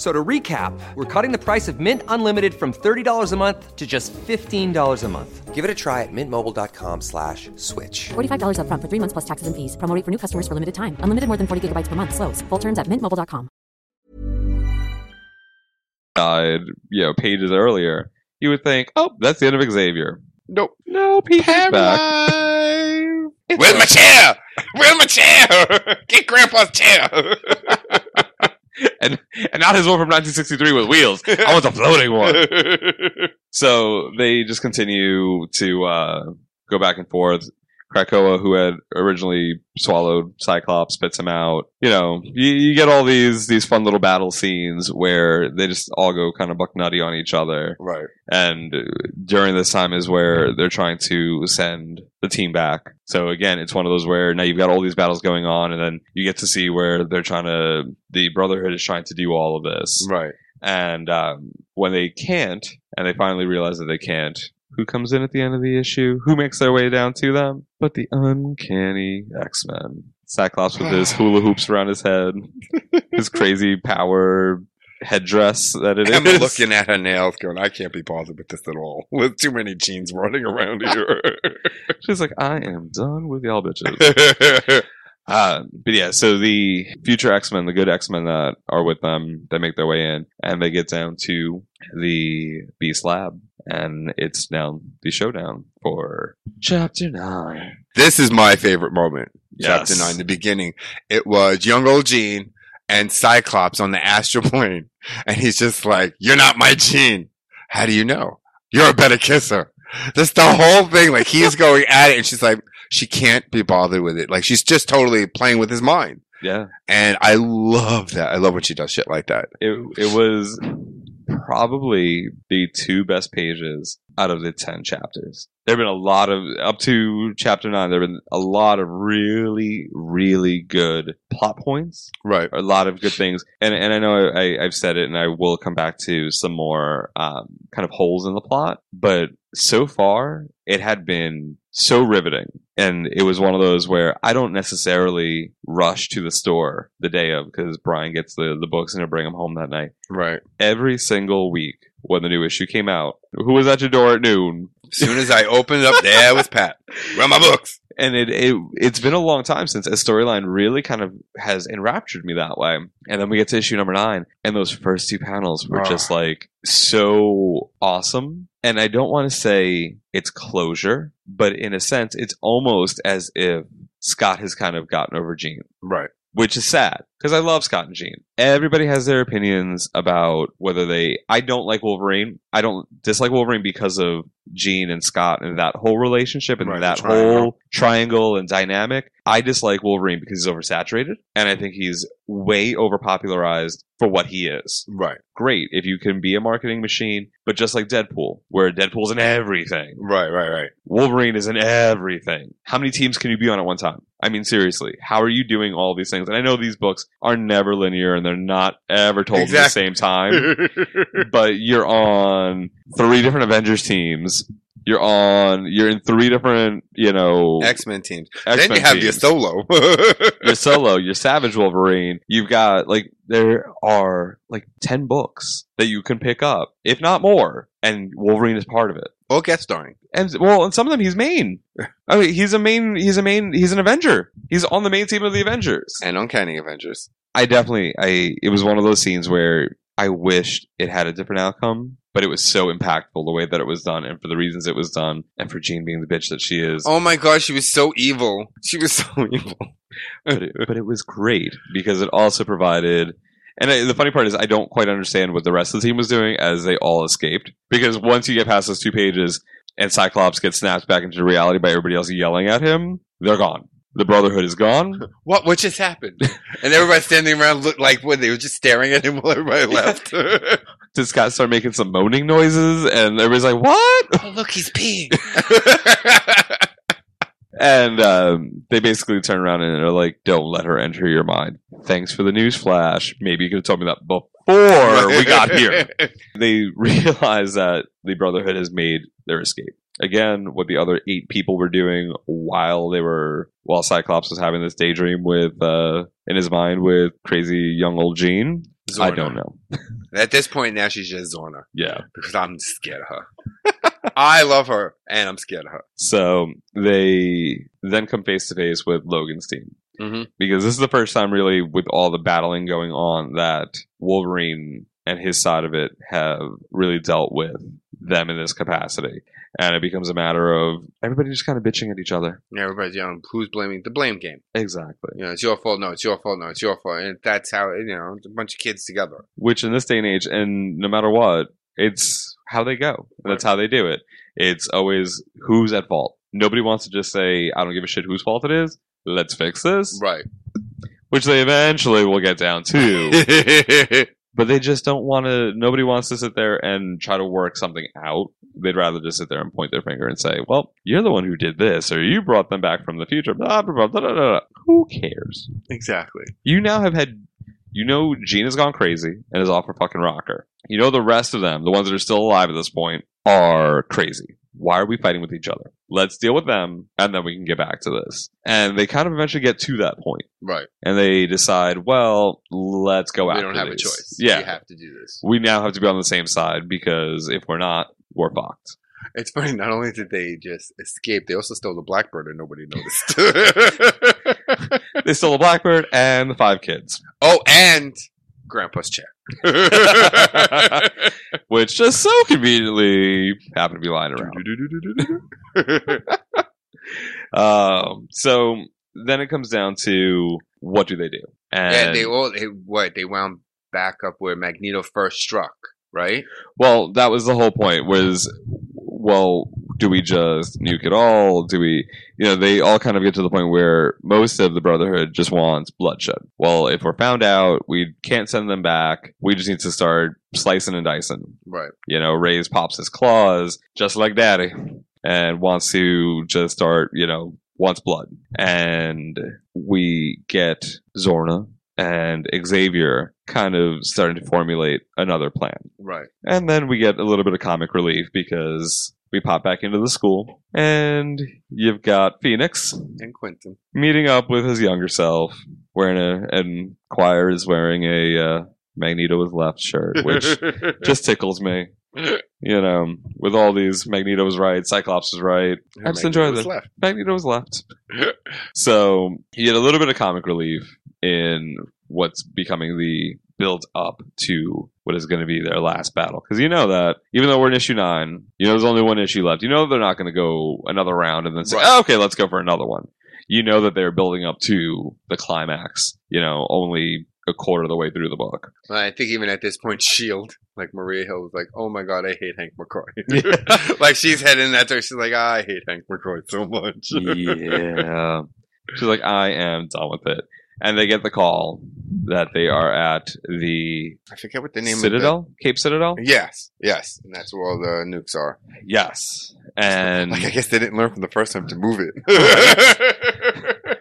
D: F- So to recap, we're cutting the price of Mint Unlimited from $30 a month to just $15 a month. Give it a try at mintmobile.com slash switch.
E: $45 upfront for three months plus taxes and fees. Promo rate for new customers for limited time. Unlimited more than 40 gigabytes per month. Slows. Full terms at mintmobile.com.
B: died, you know, pages earlier, you would think, oh, that's the end of Xavier.
C: Nope.
B: No, Peter's back.
C: Where's my chair? Where's my chair? Get Grandpa's chair.
B: and and not his one from 1963 with wheels. I want the floating one. So they just continue to uh, go back and forth. Krakoa, who had originally swallowed Cyclops, spits him out. You know, you, you get all these these fun little battle scenes where they just all go kind of buck nutty on each other.
C: right.
B: And during this time is where they're trying to send the team back. So again, it's one of those where now you've got all these battles going on, and then you get to see where they're trying to the Brotherhood is trying to do all of this.
C: Right.
B: And um, when they can't, and they finally realize that they can't, who comes in at the end of the issue? Who makes their way down to them? But the uncanny X Men. Cyclops with his hula hoops around his head, his crazy power headdress that it is.
C: I'm looking at her nails, going, "I can't be bothered with this at all. With too many jeans running around here."
B: She's like, I am done with y'all bitches. Uh, but yeah, so the future X Men, the good X Men that are with them, they make their way in and they get down to the Beast Lab, and it's now the showdown for Chapter Nine.
C: this is my favorite moment. Chapter nine, the beginning. It was young old Jean and Cyclops on the astral plane, and he's just like, "You're not my Jean. How do you know? You're a better kisser." That's the whole thing. Like he's going at it, and she's like, she can't be bothered with it. Like she's just totally playing with his mind.
B: Yeah,
C: And I love that. I love when she does shit like that.
B: it it was probably the two best pages out of the 10 chapters. There have been a lot of, up to chapter 9, there have been a lot of really, really good plot points.
C: Right.
B: A lot of good things. And, and I know I, I've said it and I will come back to some more um, kind of holes in the plot, but so far it had been so riveting. And it was one of those where I don't necessarily rush to the store the day of because Brian gets the, the books and he'll bring them home that night
C: Right.
B: every single week when the new issue came out. Who was at your door at noon?
C: As soon as I opened it up, there was Pat. Where my books?
B: And it, it it's been a long time since a storyline really kind of has enraptured me that way. And then we get to issue number nine, and those first two panels were
C: Ah.
B: just like so awesome. And I don't want to say it's closure, but in a sense, it's almost as if Scott has kind of gotten over Jean.
C: Right.
B: which is sad because I love Scott and Jean. Everybody has their opinions about whether they. I don't like Wolverine. I don't dislike Wolverine because of Jean and Scott and that whole relationship and
C: Right,
B: that
C: triangle.
B: whole triangle and dynamic. I dislike Wolverine because he's oversaturated and I think he's way overpopularized for what he is.
C: Right.
B: Great if you can be a marketing machine, but just like Deadpool, where Deadpool's in everything.
C: Right. Right. Right.
B: Wolverine is in everything. How many teams can you be on at one time? I mean, seriously, how are you doing all these things? And I know these books are never linear and they're not ever told
C: Exactly.
B: at the same time, but you're on three different Avengers teams. You're on, you're in three different, you know,
C: X Men teams.
B: X-Men
C: then you have your solo.
B: your solo, your Savage Wolverine. You've got like there are like ten books that you can pick up, if not more, and Wolverine is part of it.
C: Or guest starring.
B: And well, and some of them he's main. I mean, he's a main. He's a main. He's an Avenger. He's on the main team of the Avengers.
C: And Uncanny Avengers.
B: I definitely. I. It was one of those scenes where I wished it had a different outcome, but it was so impactful the way that it was done, and for the reasons it was done, and for Jean being the bitch that she is.
C: Oh my god, she was so evil. She was so evil.
B: but it, but it was great because it also provided. And I, the funny part is, I don't quite understand what the rest of the team was doing as they all escaped. Because once you get past those two pages and Cyclops gets snapped back into reality by everybody else yelling at him, they're gone. The Brotherhood is gone.
C: What? What just happened? And everybody standing around looked like when they were just staring at him while everybody left.
B: Did Scott start making some moaning noises? And everybody's like, "What?"
C: oh look, he's peeing.
B: And um, they basically turn around and they're like, "Don't let her enter your mind." Thanks for the news flash. Maybe you could have told me that before we got here. they realize that the Brotherhood has made their escape. Again, what the other eight people were doing while they were while Cyclops was having this daydream with uh in his mind with crazy young old Jean. I don't know.
C: At this point now, she's just Zorna
B: Yeah.
C: because I'm scared of her. I love her, and I'm scared of her.
B: So they then come face to face with Logan's team.
C: Mhm.
B: Because this is the first time, really, with all the battling going on, that Wolverine and his side of it have really dealt with them in this capacity. And it becomes a matter of everybody just kind of bitching at each other.
C: Yeah, everybody's yelling, who's blaming the blame game?
B: Exactly.
C: You know, it's your fault. No, it's your fault. No, it's your fault. And that's how you know a bunch of kids together.
B: Which, in this day and age, and no matter what, it's how they go. That's how they do it. It's always who's at fault. Nobody wants to just say, I don't give a shit whose fault it is. Let's fix this.
C: Right.
B: which they eventually will get down to. but they just don't want to. Nobody wants to sit there and try to work something out. They'd rather just sit there and point their finger and say, "Well, you're the one who did this, or you brought them back from the future." Blah blah blah. blah, blah, blah. Who cares?
C: exactly.
B: You now have had. You know, Gina's gone crazy and is off her fucking rocker. You know, the rest of them, the ones that are still alive at this point, are crazy. Why are we fighting with each other? let's deal with them, and then we can get back to this. And they kind of eventually get to that point,
C: Right.
B: and they decide, well, let's go
C: We
B: after
C: don't have a choice.
B: Yeah,
C: We have to do this.
B: we now have to be on the same side because if we're not, we're fucked.
C: It's funny. Not only did they just escape, they also stole the blackbird and nobody noticed.
B: They stole the blackbird and the five kids,
C: oh, and Grandpa's chair.
B: which just so conveniently happened to be lying around. Um, so then it comes down to what do they do? And
C: and they all they, what they wound back up where Magneto first struck. Right.
B: well, that was the whole point. Was well, do we just nuke it all? Do we, you know, they all kind of get to the point where most of the Brotherhood just wants bloodshed. Well, if we're found out, we can't send them back. We just need to start slicing and dicing.
C: Right.
B: You know, Raze pops his claws just like Daddy, and wants to just start, you know, wants blood. And we get Zorna and Xavier kind of starting to formulate another plan.
C: Right.
B: And then we get a little bit of comic relief because we pop back into the school and you've got Phoenix
C: And Quentin.
B: meeting up with his younger self, wearing a and Quire is wearing a uh, Magneto with left shirt, which just tickles me. You know, with all these Magneto's right, Cyclops is right. I just enjoy the
C: left.
B: Magneto's left. so you get a little bit of comic relief in what's becoming the build up to what is going to be their last battle. Because you know that even though we're in issue nine, you know there's only one issue left. You know they're not going to go another round and then say,
C: Right.
B: oh, "Okay, let's go for another one." You know that they're building up to the climax. You know, only a quarter of the way through the book.
C: I think even at this point, Shield, like Maria Hill, was like, "Oh my god, I hate Hank McCoy." like she's heading that direction. She's like, "Ah, "I hate Hank McCoy so much."
B: yeah. She's like, I am done with it. And they get the call that they are at the
C: I forget what the name
B: Citadel, Cape Citadel.
C: the. Yes, yes, and that's where all the nukes are.
B: Yes, and
C: Like I guess they didn't learn from the first time to move it.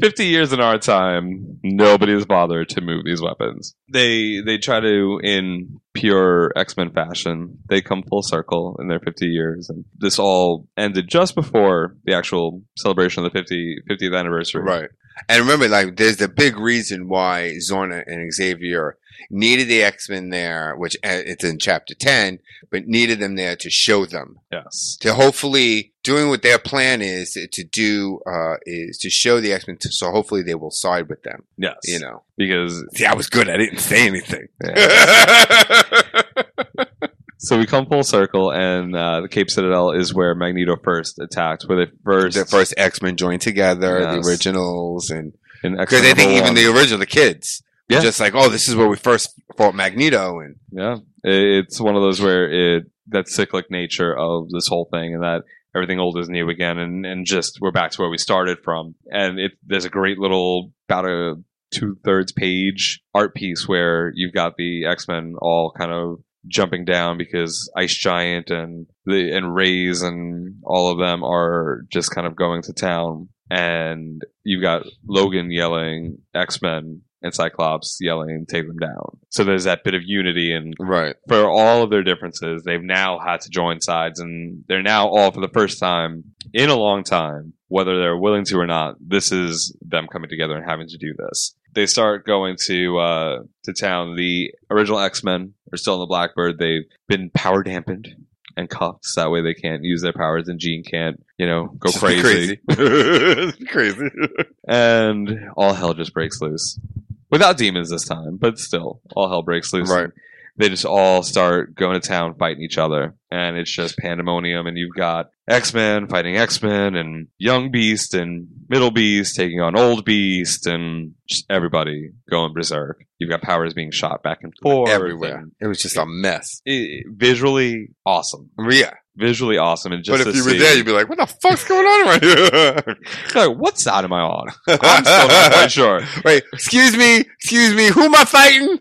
B: fifty years in our time, nobody has bothered to move these weapons. They they try to in pure X Men fashion. They come full circle in their fifty years, and this all ended just before the actual celebration of the 50, 50th anniversary.
C: right. And remember, like, there's the big reason why Zorna and Xavier needed the X Men there, which uh, it's in chapter 10, but needed them there to show them.
B: Yes.
C: To hopefully doing what their plan is to do, uh, is to show the X Men, so hopefully they will side with them.
B: Yes.
C: You know.
B: because
C: See, I was good. I didn't say anything.
B: So we come full circle, and uh, the Cape Citadel is where Magneto first attacked. Where they first,
C: the first X Men joined together,
B: Yes.
C: the originals, and because I think even the original, the kids,
B: Yeah.
C: just like, oh, this is where we first fought Magneto, and
B: yeah, it's one of those where it that cyclic nature of this whole thing, and that everything old is new again, and and just we're back to where we started from. And it there's a great little about a two thirds page art piece where you've got the X Men all kind of jumping down because Ice Giant and the and Raze and all of them are just kind of going to town, and you've got Logan yelling X Men and Cyclops yelling take them down. So there's that bit of unity and
C: right,
B: for all of their differences, they've now had to join sides, and they're now all for the first time in a long time, whether they're willing to or not. This is them coming together and having to do this. They start going to uh, to town. The original X Men are still in the Blackbird. They've been power dampened and cuffed, so that way they can't use their powers, and Jean can't, you know, go
C: Just
B: crazy.
C: crazy, crazy.
B: and all hell just breaks loose. Without demons this time, but still, all hell breaks loose.
C: Right.
B: They just all start going to town fighting each other, and it's just pandemonium. And you've got X Men fighting X Men, and Young Beast and Middle Beast taking on Old Beast, and everybody going berserk. You've got powers being shot back and forth
C: everywhere.
B: and
C: It was just a mess.
B: it- visually awesome.
C: Yeah,
B: Visually awesome, and just
C: but if you were
B: see-
C: there, you'd be like, "What the fuck's going on right here?"
B: like, what side am I on? I'm still not quite sure.
C: Wait, excuse me, excuse me, who am I fighting?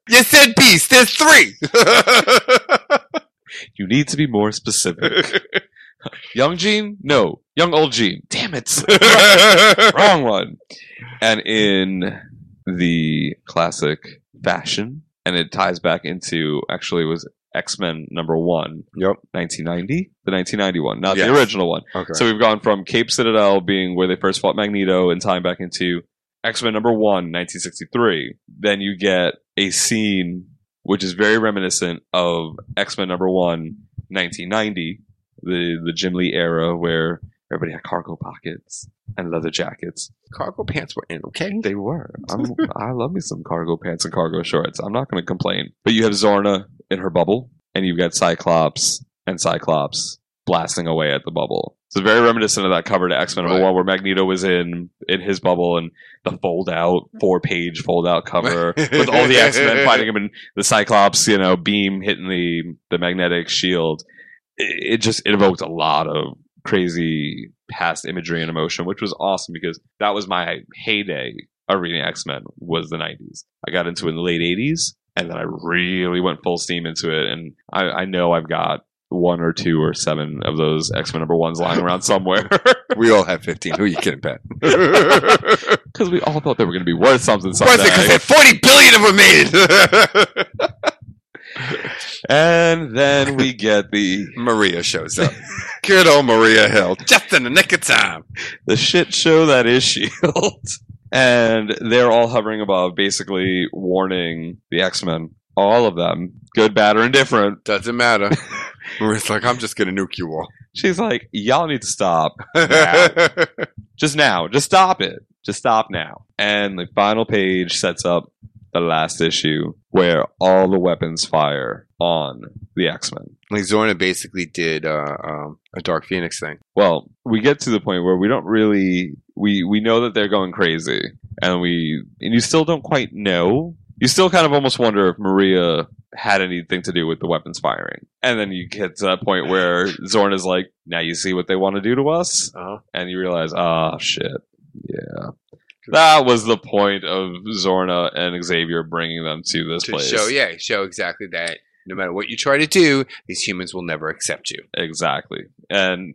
C: you said beast. There's three.
B: You need to be more specific. Young Jean? No. Young Old Jean. Damn it. Wrong one. And in the classic fashion and it ties back into actually was X Men number one,
C: Yep.
B: 1990, the 1991, not
C: Yes.
B: the original one.
C: Okay.
B: So we've gone from Cape Citadel being where they first fought Magneto and tying back into X Men number one, 1963. Then you get a scene which is very reminiscent of X Men number one, 1990, the the Jim Lee era where everybody had cargo pockets and leather jackets.
C: cargo pants were in, okay?
B: They were. I'm, I love me some cargo pants and cargo shorts. I'm not going to complain. But you have Zorna in her bubble, and you've got Cyclops and Cyclops blasting away at the bubble. So very reminiscent of that cover to X Men number one, where Magneto was in in his bubble and the fold out four page fold out cover with all the X Men fighting him and the Cyclops, you know, beam hitting the the magnetic shield. It, it just it evoked a lot of crazy past imagery and emotion, which was awesome because that was my heyday of reading X Men was the '90s. I got into it in the late '80s, and then I really went full steam into it. And I, I know I've got one or two or seven of those X Men number ones lying around somewhere
C: we all have 15. Who are you kidding, Pat?
B: because we all thought they were going to be worth something someday.
C: What's it? Because 40 billion of them made. it.
B: and then we get the
C: Maria shows up. Good old Maria Hill, just in the nick of time.
B: the shit show that is Shield, and they're all hovering above, basically warning the X Men, all of them, good, bad, or indifferent.
C: Doesn't matter. Maria's like, I'm just gonna nuke you all.
B: She's like, y'all need to stop now. just now, just stop it, just stop now. And the final page sets up the last issue where all the weapons fire on the X Men.
C: like Zorna basically did uh, um, a Dark Phoenix thing.
B: well, we get to the point where we don't really we we know that they're going crazy, and we and you still don't quite know. You still kind of almost wonder if Maria had anything to do with the weapons firing, and then you get to that point where Xorn is like, "Now you see what they want to do to us,"
C: Uh-huh.
B: and you realize, "Ah, shit, yeah." That was the point of Zorna and Xavier bringing them to this
C: To
B: place.
C: show, yeah, show exactly that. No matter what you try to do, these humans will never accept you.
B: Exactly. And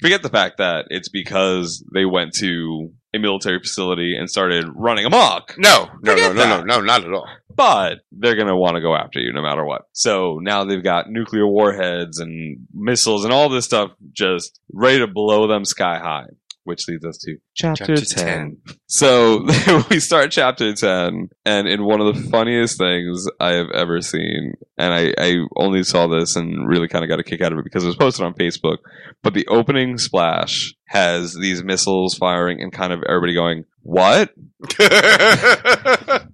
B: forget the fact that it's because they went to a military facility and started running amok.
C: No, no, no, no, no, no, not at all.
B: But they're going to want to go after you no matter what. So now they've got nuclear warheads and missiles and all this stuff just ready to blow them sky high. Which leads us to chapter,
C: Chapter
B: 10. So we start chapter 10, and in one of the funniest things I have ever seen, and I, I only saw this and really kind of got a kick out of it because it was posted on Facebook, but the opening splash has these missiles firing and kind of everybody going, What?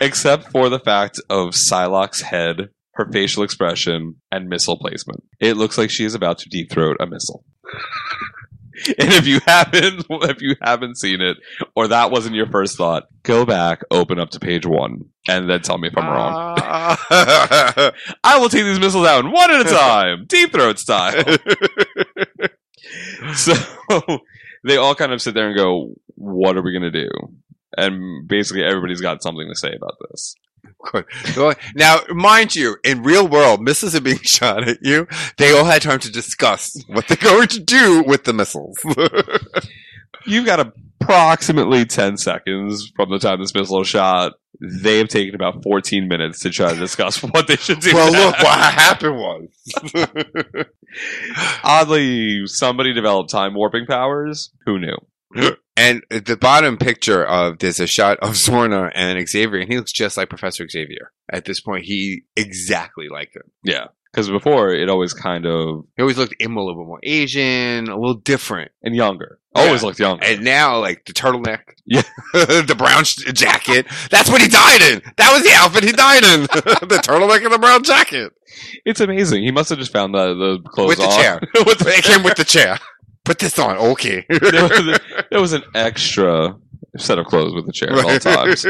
B: Except for the fact of Psylocke's head, her facial expression, and missile placement. It looks like she is about to deep throat a missile. And if you haven't, if you haven't seen it, or that wasn't your first thought, go back, open up to page one, and then tell me if I'm wrong. Ah. I will take these missiles out one at a time, deep throat style. so they all kind of sit there and go, "What are we gonna do?" And basically, everybody's got something to say about this.
C: Now, mind you, in real world, missiles are being shot at you. They all had time to discuss what they're going to do with the missiles.
B: You've got approximately 10 seconds from the time this missile is shot. They have taken about 14 minutes to try to discuss what they should do.
C: well, look, what happened was.
B: Oddly, somebody developed time warping powers. Who knew?
C: And the bottom picture of there's a shot of Zorna and Xavier, and he looks just like Professor Xavier. At this point, he exactly like him.
B: Yeah. Because before, it always kind of.
C: He always looked a little bit more Asian, a little different,
B: and younger. Always
C: Yeah.
B: looked younger.
C: And now, like the turtleneck,
B: Yeah.
C: the brown sh- jacket. That's what he died in. That was the outfit he died in. the turtleneck and the brown jacket
B: It's amazing. He must have just found the, the clothes
C: with the
B: on.
C: chair.
B: with the
C: it came with the chair. Put this on, okay.
B: there, was, an extra set of clothes with the chair at all times.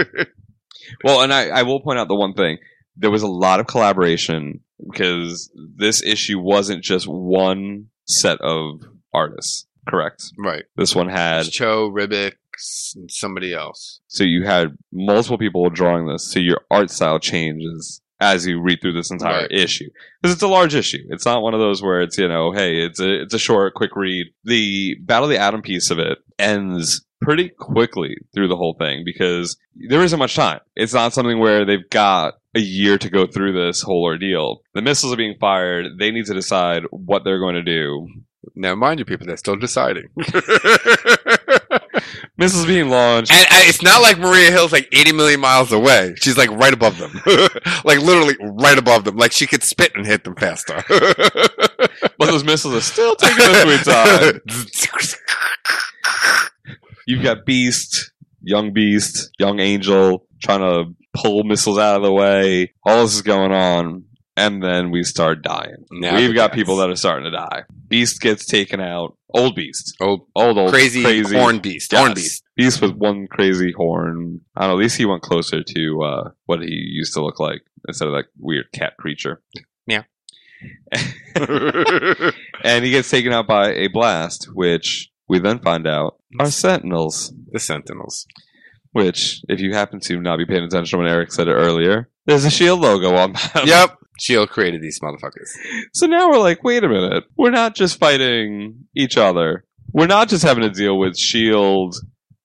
B: Well, and I, I will point out the one thing. There was a lot of collaboration because this issue wasn't just one set of artists, correct?
C: right.
B: This one had
C: Cho, Ribic, and somebody else.
B: so you had multiple people drawing this, so your art style changes as you read through this entire
C: Right.
B: issue because it's a large issue. It's not one of those where it's you know, hey, it's a it's a short, quick read. The Battle of the Atom piece of it ends pretty quickly through the whole thing because there isn't much time. It's not something where they've got a year to go through this whole ordeal. The missiles are being fired. They need to decide what they're going to do.
C: Now, mind you, people, they're still deciding.
B: Missiles being launched.
C: And, and it's not like Maria Hill's like 80 million miles away. She's like right above them. like literally right above them. Like she could spit and hit them faster.
B: but those missiles are still taking their sweet time. You've got Beast, Young Beast, Young Angel trying to pull missiles out of the way. All this is going on. And then we start dying.
C: Now
B: We've got people that are starting to die. Beast gets taken out. Old Beast.
C: Old,
B: old, old,
C: crazy, horn beast. Horn beast.
B: Beast with one crazy horn. I don't know. At least he went closer to uh, what he used to look like instead of that weird cat creature.
C: Yeah.
B: and he gets taken out by a blast, which we then find out are Sentinels.
C: The Sentinels.
B: Which, if you happen to not be paying attention when Eric said it earlier, there's a shield logo on them.
C: Yep. Shield created these motherfuckers.
B: So now we're like, wait a minute. We're not just fighting each other. We're not just having to deal with Shield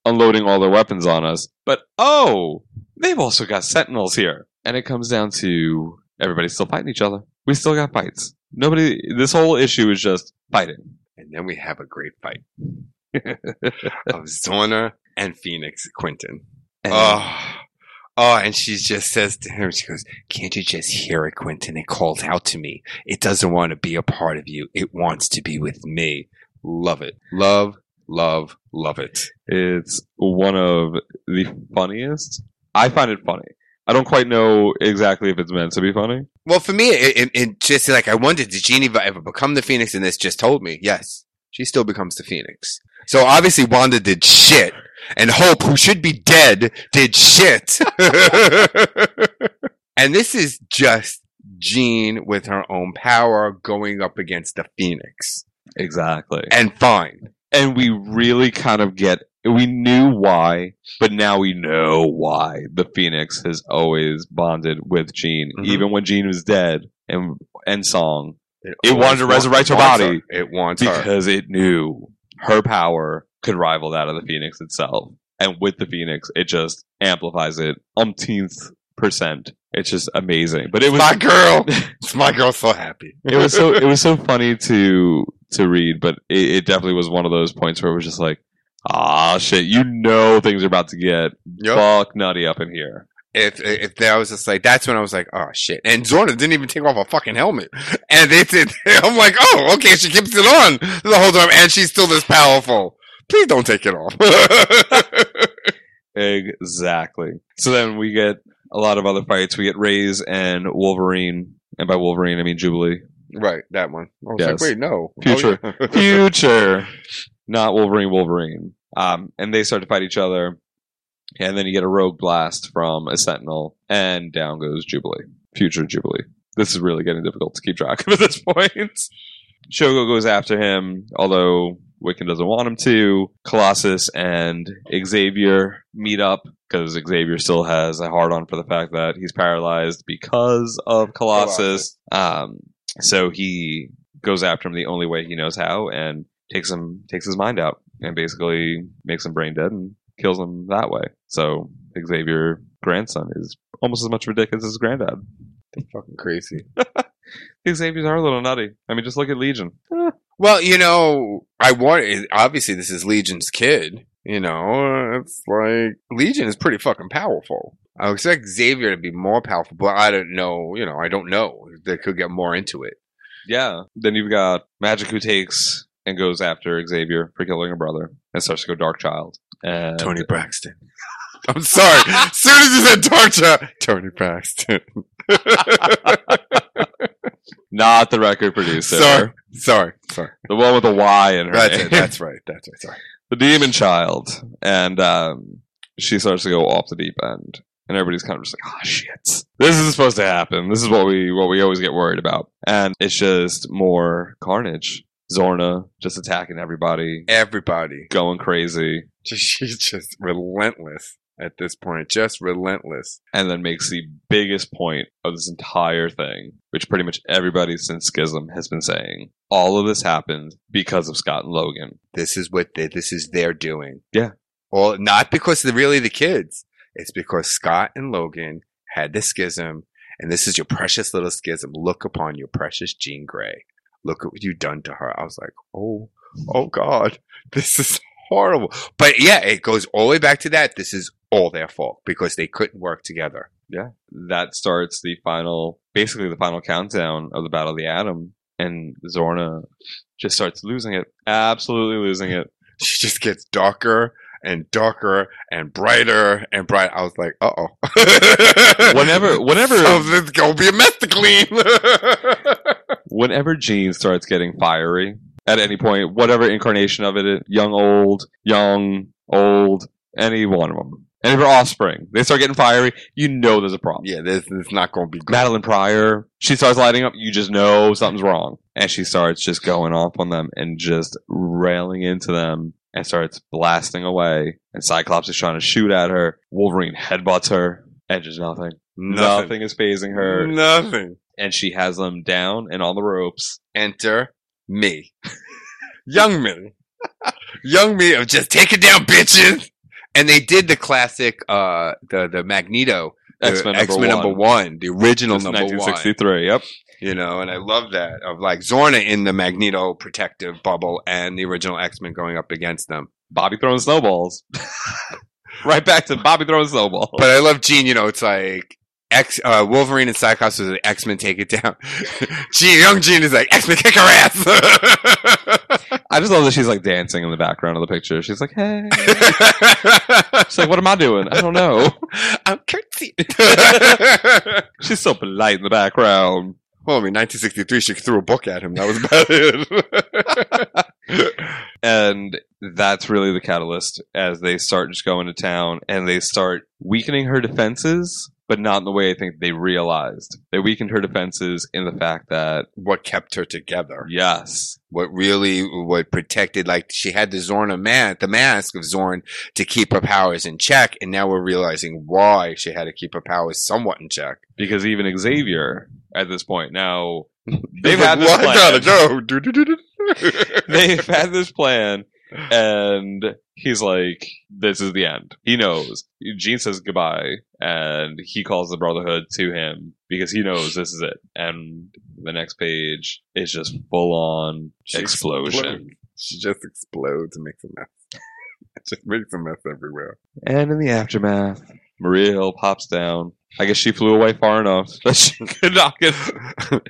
B: unloading all their weapons on us, but oh, they've also got Sentinels here. And it comes down to everybody's still fighting each other. We still got fights. Nobody, this whole issue is just fighting.
C: And then we have a great fight of Zorna and Phoenix Quentin.
B: And-
C: oh, oh, and she just says to him, she goes, "Can't you just hear it, Quentin? It calls out to me. It doesn't want to be a part of you. It wants to be with me. Love it. Love, love, love it.
B: It's one of the funniest. I find it funny. I don't quite know exactly if it's meant to be funny.
C: Well, for me, it, it, it just like I wondered, did Jeannie ever become the Phoenix? And this just told me, yes, she still becomes the Phoenix. So obviously, Wanda did shit, and Hope, who should be dead, did shit. and this is just Jean with her own power going up against the Phoenix,
B: Exactly.
C: and fine.
B: and we really kind of get we knew why, but now we know why the Phoenix has always bonded with Jean,
C: Mhm.
B: even when Jean was dead and and Song. It
C: always
B: wanted to resurrect her body
C: It wants her.
B: because it knew her power could rival that of the Phoenix itself. And with the Phoenix, it just amplifies it umpteenth percent. It's just amazing. But it was
C: my girl. It's my girl so happy.
B: it was so it was so funny to to read, but it, it definitely was one of those points where it was just like, ah, shit, you know things are about to get
C: Yup.
B: fuck nutty up in here.
C: if if that was just like that's when I was like, oh shit. And Zorna didn't even take off a fucking helmet. And they did I'm like, oh, okay, she keeps it on the whole time and she's still this powerful. Please don't take it off.
B: Exactly. So then we get a lot of other fights. We get Raze and Wolverine, and by Wolverine I mean Jubilee.
C: right, that one. I was
B: Yes.
C: like, wait, no.
B: Future.
C: Oh, yeah.
B: Future, not Wolverine. Wolverine. Um, and they start to fight each other, and then you get a rogue blast from a Sentinel, and down goes Jubilee. Future Jubilee. This is really getting difficult to keep track of at this point. Shogo goes after him, although Wiccan doesn't want him to. Colossus and Xavier meet up because Xavier still has a hard on for the fact that he's paralyzed because of Colossus. Um, so he goes after him the only way he knows how and takes him takes his mind out and basically makes him brain dead and kills him that way. So Xavier grandson is almost as much ridiculous as his granddad.
C: fucking crazy.
B: Xavier's are a little nutty. I mean, just look at Legion.
C: Well, you know, I want obviously this is Legion's kid. You know, it's like Legion is pretty fucking powerful. I expect Xavier to be more powerful, but I don't know. You know, I don't know. They could get more into it.
B: Yeah. Then you've got Magik who takes and goes after Xavier for killing a brother and starts to go Darkchilde. And
C: Toni Braxton. I'm sorry. as soon as you said torture, Toni Braxton.
B: not the record producer.
C: sorry, sorry, sorry.
B: The one with the Y in her
C: That's
B: name.
C: it. That's right. That's right. Sorry.
B: the demon child. And um, she starts to go off the deep end. And everybody's kind of just like, oh shit. This is supposed to happen. This is what we what we always get worried about. And it's just more carnage. Zorna just attacking everybody,
C: Everybody.
B: going crazy,
C: she's just relentless at this point. Just relentless.
B: and then makes the biggest point of this entire thing, which pretty much everybody since Schism has been saying. All of this happened because of Scott and Logan.
C: This is what they, this is their doing.
B: Yeah.
C: Well, not because they're really the kids. It's because Scott and Logan had the schism and this is your precious little schism. Look upon your precious Jean Grey. Look at what you've done to her. I was like, oh, oh God, this is horrible. But yeah, it goes all the way back to that. This is all their fault because they couldn't work together.
B: Yeah. That starts the final, basically the final countdown of the Battle of the Atom. And Zorna just starts losing it. Absolutely losing it.
C: She just gets darker and darker and brighter and bright. I was like, uh oh.
B: Whenever, whenever,
C: so there's gonna be a mess to clean.
B: whenever Jean starts getting fiery at any point, whatever incarnation of it, young, old, young, old, any one of them, any of her offspring, they start getting fiery, you know there's a problem.
C: yeah, this is not gonna be good.
B: Madelyne Pryor, she starts lighting up, you just know something's wrong. And she starts just going off on them and just railing into them and starts blasting away. And Cyclops is trying to shoot at her. Wolverine headbutts her and just nothing.
C: Nothing.
B: Nothing is phasing her.
C: Nothing.
B: And she has them down and on the ropes.
C: Enter me. Young me. Young me of just take it down, bitches. And they did the classic, uh, the, the Magneto.
B: X-Men number
C: X-Men number
B: one.
C: the original number one.
B: 1963, yep.
C: You know, and I love that of like Zorna in the Magneto protective bubble and the original X-Men going up against them.
B: Bobby throwing snowballs. right back to Bobby throwing snowballs.
C: But I love Jean. you know, it's like X, uh, Wolverine and Cyclops was like X-Men take it down. Jean, young Jean is like, X-Men kick her ass.
B: I just love that she's like dancing in the background of the picture. She's like, hey. She's like, what am I doing? I don't know.
C: I'm curtsy.
B: She's so polite in the background.
C: Well, I mean, 1963, she threw a book at him. That was about it.
B: And that's really the catalyst as they start just going to town and they start weakening her defenses, but not in the way I think they realized. They weakened her defenses in the fact that,
C: what kept her together?
B: yes,
C: What really, what protected, like, she had the Xorn man the mask of Xorn to keep her powers in check, and now we're realizing why she had to keep her powers somewhat in check.
B: because even Xavier at this point now, they've had this
C: "Well, I gotta
B: plan. they've had this plan and he's like this is the end he knows Jean says goodbye and he calls the brotherhood to him because he knows this is it and the next page is just full on explosion
C: explodes. She just explodes and makes a mess. It just makes a mess everywhere.
B: and in the aftermath maria hill pops down i guess she flew away far enough that she could not get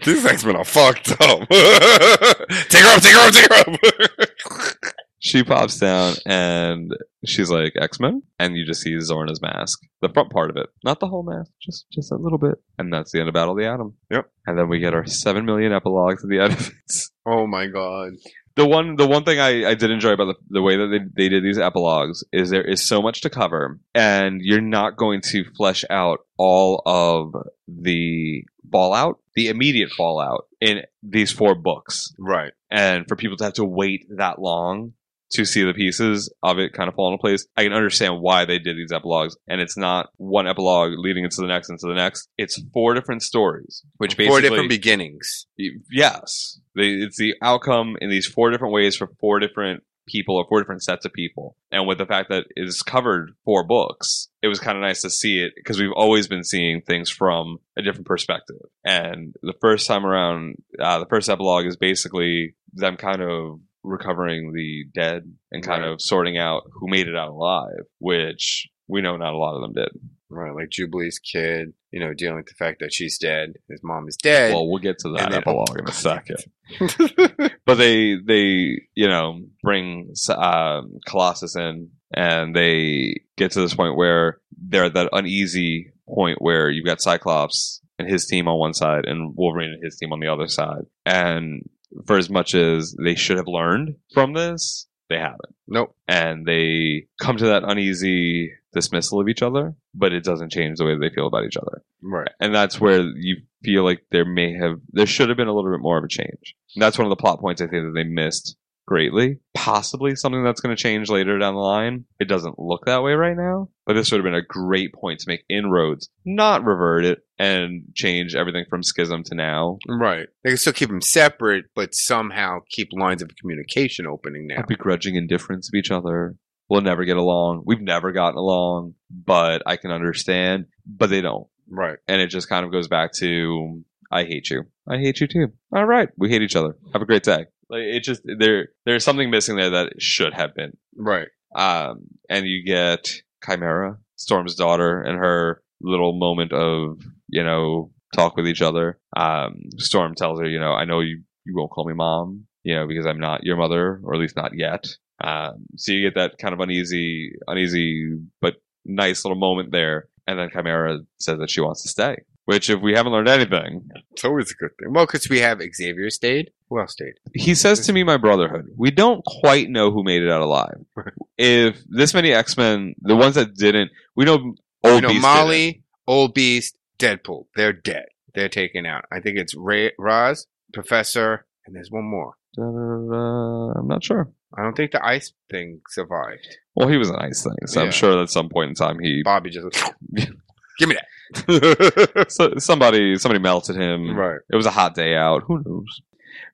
C: These X-Men are fucked up. take her up, take her up, take her up.
B: She pops down and she's like X-Men and you just see Zorna's mask. The front part of it. Not the whole mask, just just a little bit. And that's the end of Battle of the Atom.
C: Yep.
B: And then we get our seven million epilogues at the end of it.
C: oh my god.
B: The one the one thing I, I did enjoy about the, the way that they, they did these epilogues is there is so much to cover and you're not going to flesh out all of the fallout, the immediate fallout in these four books
C: Right.
B: and for people to have to wait that long to see the pieces of it kind of fall into place, I can understand why they did these epilogues. And it's not one epilogue leading into the next into the next. It's four different stories, which basically
C: Four different beginnings.
B: yes, they, it's the outcome in these four different ways for four different people or four different sets of people. And with the fact that it is covered four books, it was kind of nice to see it because we've always been seeing things from a different perspective. And the first time around, uh, the first epilogue is basically them kind of recovering the dead and kind
C: Right.
B: of sorting out who made it out alive, which we know not a lot of them did.
C: Right. Like Jubilee's kid, you know, dealing with the fact that she's dead. His mom is dead.
B: Well, we'll get to that
C: then-
B: epilogue in a second. but they they you know bring um, Colossus in, and they get to this point where they're at that uneasy point where you've got Cyclops and his team on one side, and Wolverine and his team on the other side. And for as much as they should have learned from this, they haven't,
C: nope.
B: and they come to that uneasy dismissal of each other. But it doesn't change the way they feel about each other
C: Right.
B: and that's where you feel like there may have there should have been a little bit more of a change. And that's one of the plot points I think that they missed greatly. Possibly something that's going to change later down the line. It doesn't look that way right now, but this would have been a great point to make inroads, not revert it and change everything from schism to now.
C: Right. They can still keep them separate, but somehow keep lines of communication opening now.
B: A begrudging indifference of each other. We'll never get along. We've never gotten along, but I can understand. But they don't.
C: Right.
B: and it just kind of goes back to I hate you. I hate you too. All right, we hate each other. Have a great day. Like it just there there's something missing there that should have been.
C: Right.
B: Um, and you get Chimera, Storm's daughter, and her little moment of you know talk with each other. Um, Storm tells her, you know, I know you you won't call me mom, you know, because I'm not your mother, or at least not yet. Um, so you get that kind of uneasy, uneasy but nice little moment there, and then Chimera says that she wants to stay. Which, if we haven't learned anything,
C: It's always a good thing. Well, because we have Xavier stayed. Who else stayed?
B: he says to me, "My brotherhood." We don't quite know who made it out alive. If this many X Men, the ones that didn't, we know old
C: you know,
B: Beast
C: Molly, Old Beast, Deadpool. They're dead. They're taken out. I think it's Ray, Roz, Professor, and there's one more.
B: didn't. Uh, I'm not sure.
C: I don't think the ice thing survived.
B: Well, he was a nice thing, so
C: Yeah.
B: I'm sure at some point in time he,
C: Bobby just give me that.
B: so, somebody, somebody melted him.
C: right.
B: It was a hot day out. Who knows?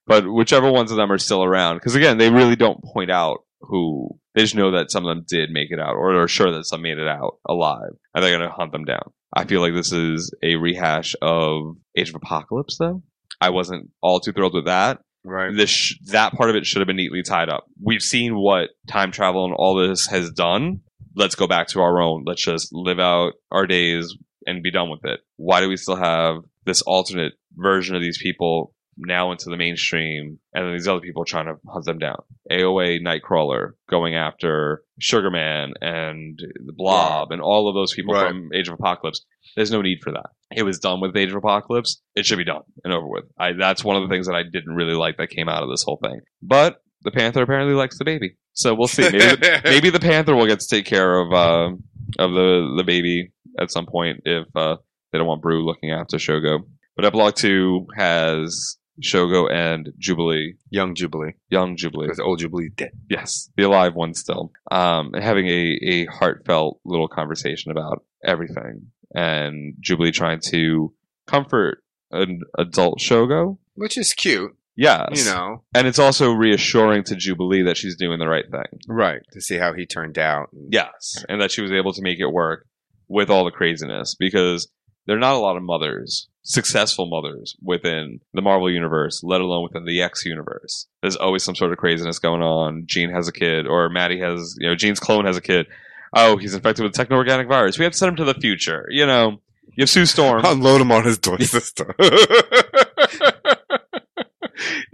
B: But whichever ones of them are still around, because again, they really don't point out who. They just know that some of them did make it out, or are sure that some made it out alive, and they're going to hunt them down. I feel like this is a rehash of Age of Apocalypse, though. I wasn't all too thrilled with that.
C: Right.
B: This sh- that part of it should have been neatly tied up. We've seen what time travel and all this has done. Let's go back to our own. Let's just live out our days and be done with it. Why do we still have this alternate version of these people now into the mainstream and then these other people trying to hunt them down? AOA Nightcrawler going after Sugarman and the Blob and all of those people
C: Right.
B: from Age of Apocalypse. There's no need for that. It was done with Age of Apocalypse. It should be done and over with. I, that's one of the things that I didn't really like that came out of this whole thing. But the Panther apparently likes the baby, so we'll see. Maybe the, maybe the Panther will get to take care of uh, of the the baby at some point if uh, they don't want Brew looking after Shogo. But Epilogue Two has Shogo and Jubilee,
C: Young Jubilee.
B: young Jubilee.
C: Because old Jubilee dead.
B: Yes, the alive one still. Um, and having a, a heartfelt little conversation about everything, and Jubilee trying to comfort an adult Shogo.
C: Which is cute.
B: Yes,
C: You know.
B: and it's also reassuring to Jubilee that she's doing the right thing.
C: Right. To see how he turned out.
B: Yes, and that she was able to make it work with all the craziness because there are not a lot of mothers, successful mothers within the Marvel universe, let alone within the X universe. There's always some sort of craziness going on. Jean has a kid, or Maddie has, you know, Jean's clone has a kid. Oh, he's infected with a techno-organic virus. We have to send him to the future. You know, you have Sue Storm.
C: Unload him on his door sister.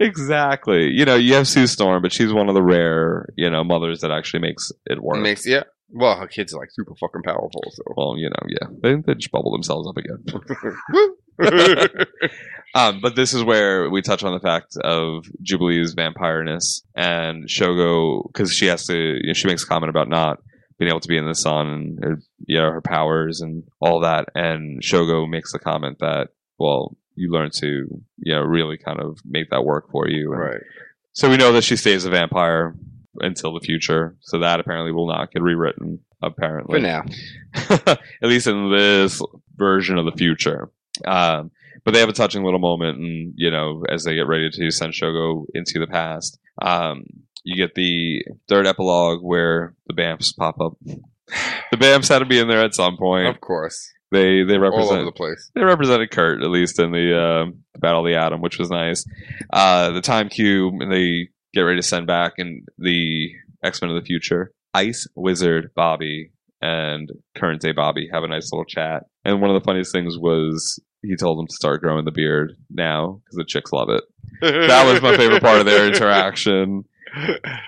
B: exactly. You know, you have Sue Storm, but she's one of the rare, you know, mothers that actually makes it work.
C: Makes yeah. Well, her kids are like super fucking powerful. So
B: well, you know, yeah, they, they just bubble themselves up again. um, but this is where we touch on the fact of Jubilee's vampireness and Shogo because she has to. You know, she makes a comment about not being able to be in the sun and her, you know her powers and all that, and Shogo makes the comment that well, you learn to you know really kind of make that work for you, and
C: right.
B: so we know that she stays a vampire until the future. So that apparently will not get rewritten. Apparently,
C: For now.
B: at least in this version of the future. Um, but they have a touching little moment, and you know, as they get ready to send Shogo into the past, um, you get the third epilogue where the Bamfs pop up. The Bamfs had to be in there at some point.
C: Of course.
B: They they represent All
C: over the place.
B: they represented Kurt at least in the uh, Battle of the Atom, which was nice. Uh, the Time Cube, and they get ready to send back in the X Men of the future. Ice Wizard Bobby and current day Bobby have a nice little chat. And one of the funniest things was he told them to start growing the beard now because the chicks love it. That was my favorite part of their interaction.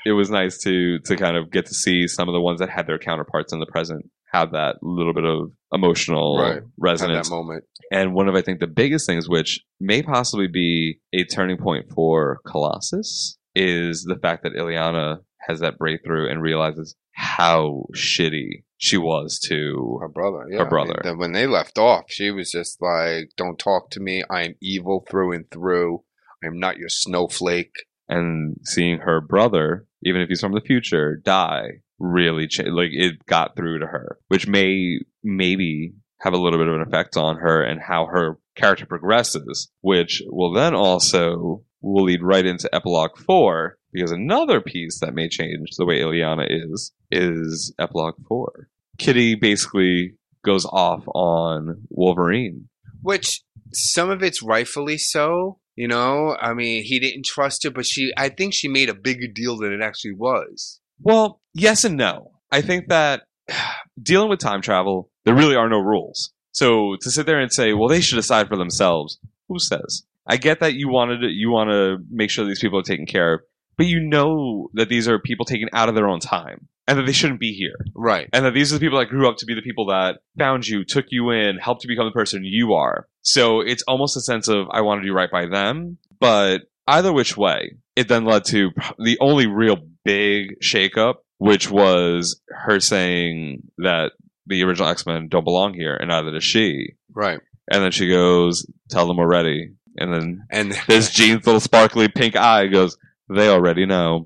B: It was nice to to kind of get to see some of the ones that had their counterparts in the present have that little bit of emotional
C: Right.
B: Resonance
C: that moment.
B: and one of I think the biggest things, which may possibly be a turning point for Colossus, is the fact that Illyana has that breakthrough and realizes how shitty she was to
C: Her brother. Yeah.
B: Her
C: I
B: brother.
C: mean, when they left off, she was just like, "Don't talk to me. I am evil through and through. I am not your snowflake."
B: and seeing her brother, even if he's from the future, die really cha- like it got through to her, which may maybe have a little bit of an effect on her and how her character progresses, which will then also will lead right into epilogue four because another piece that may change the way Illyana is is epilogue four. Kitty basically goes off on Wolverine.
C: Which some of it's rightfully so. You know, I mean, he didn't trust her, but she, I think she made a bigger deal than it actually was.
B: Well, yes and no. I think that dealing with time travel, there really are no rules. So to sit there and say, well, they should decide for themselves, who says? I get that you wanted to, you want to make sure these people are taken care of, but you know that these are people taken out of their own time and that they shouldn't be here.
C: Right.
B: And that these are the people that grew up to be the people that found you, took you in, helped you become the person you are. So it's almost a sense of I want to do right by them, but either which way, it then led to the only real big shakeup, which was her saying that the original X Men don't belong here, and neither does she.
C: Right.
B: And then she goes, "Tell them we're ready." And then
C: And
B: this Jean's little sparkly pink eye goes, "They already know."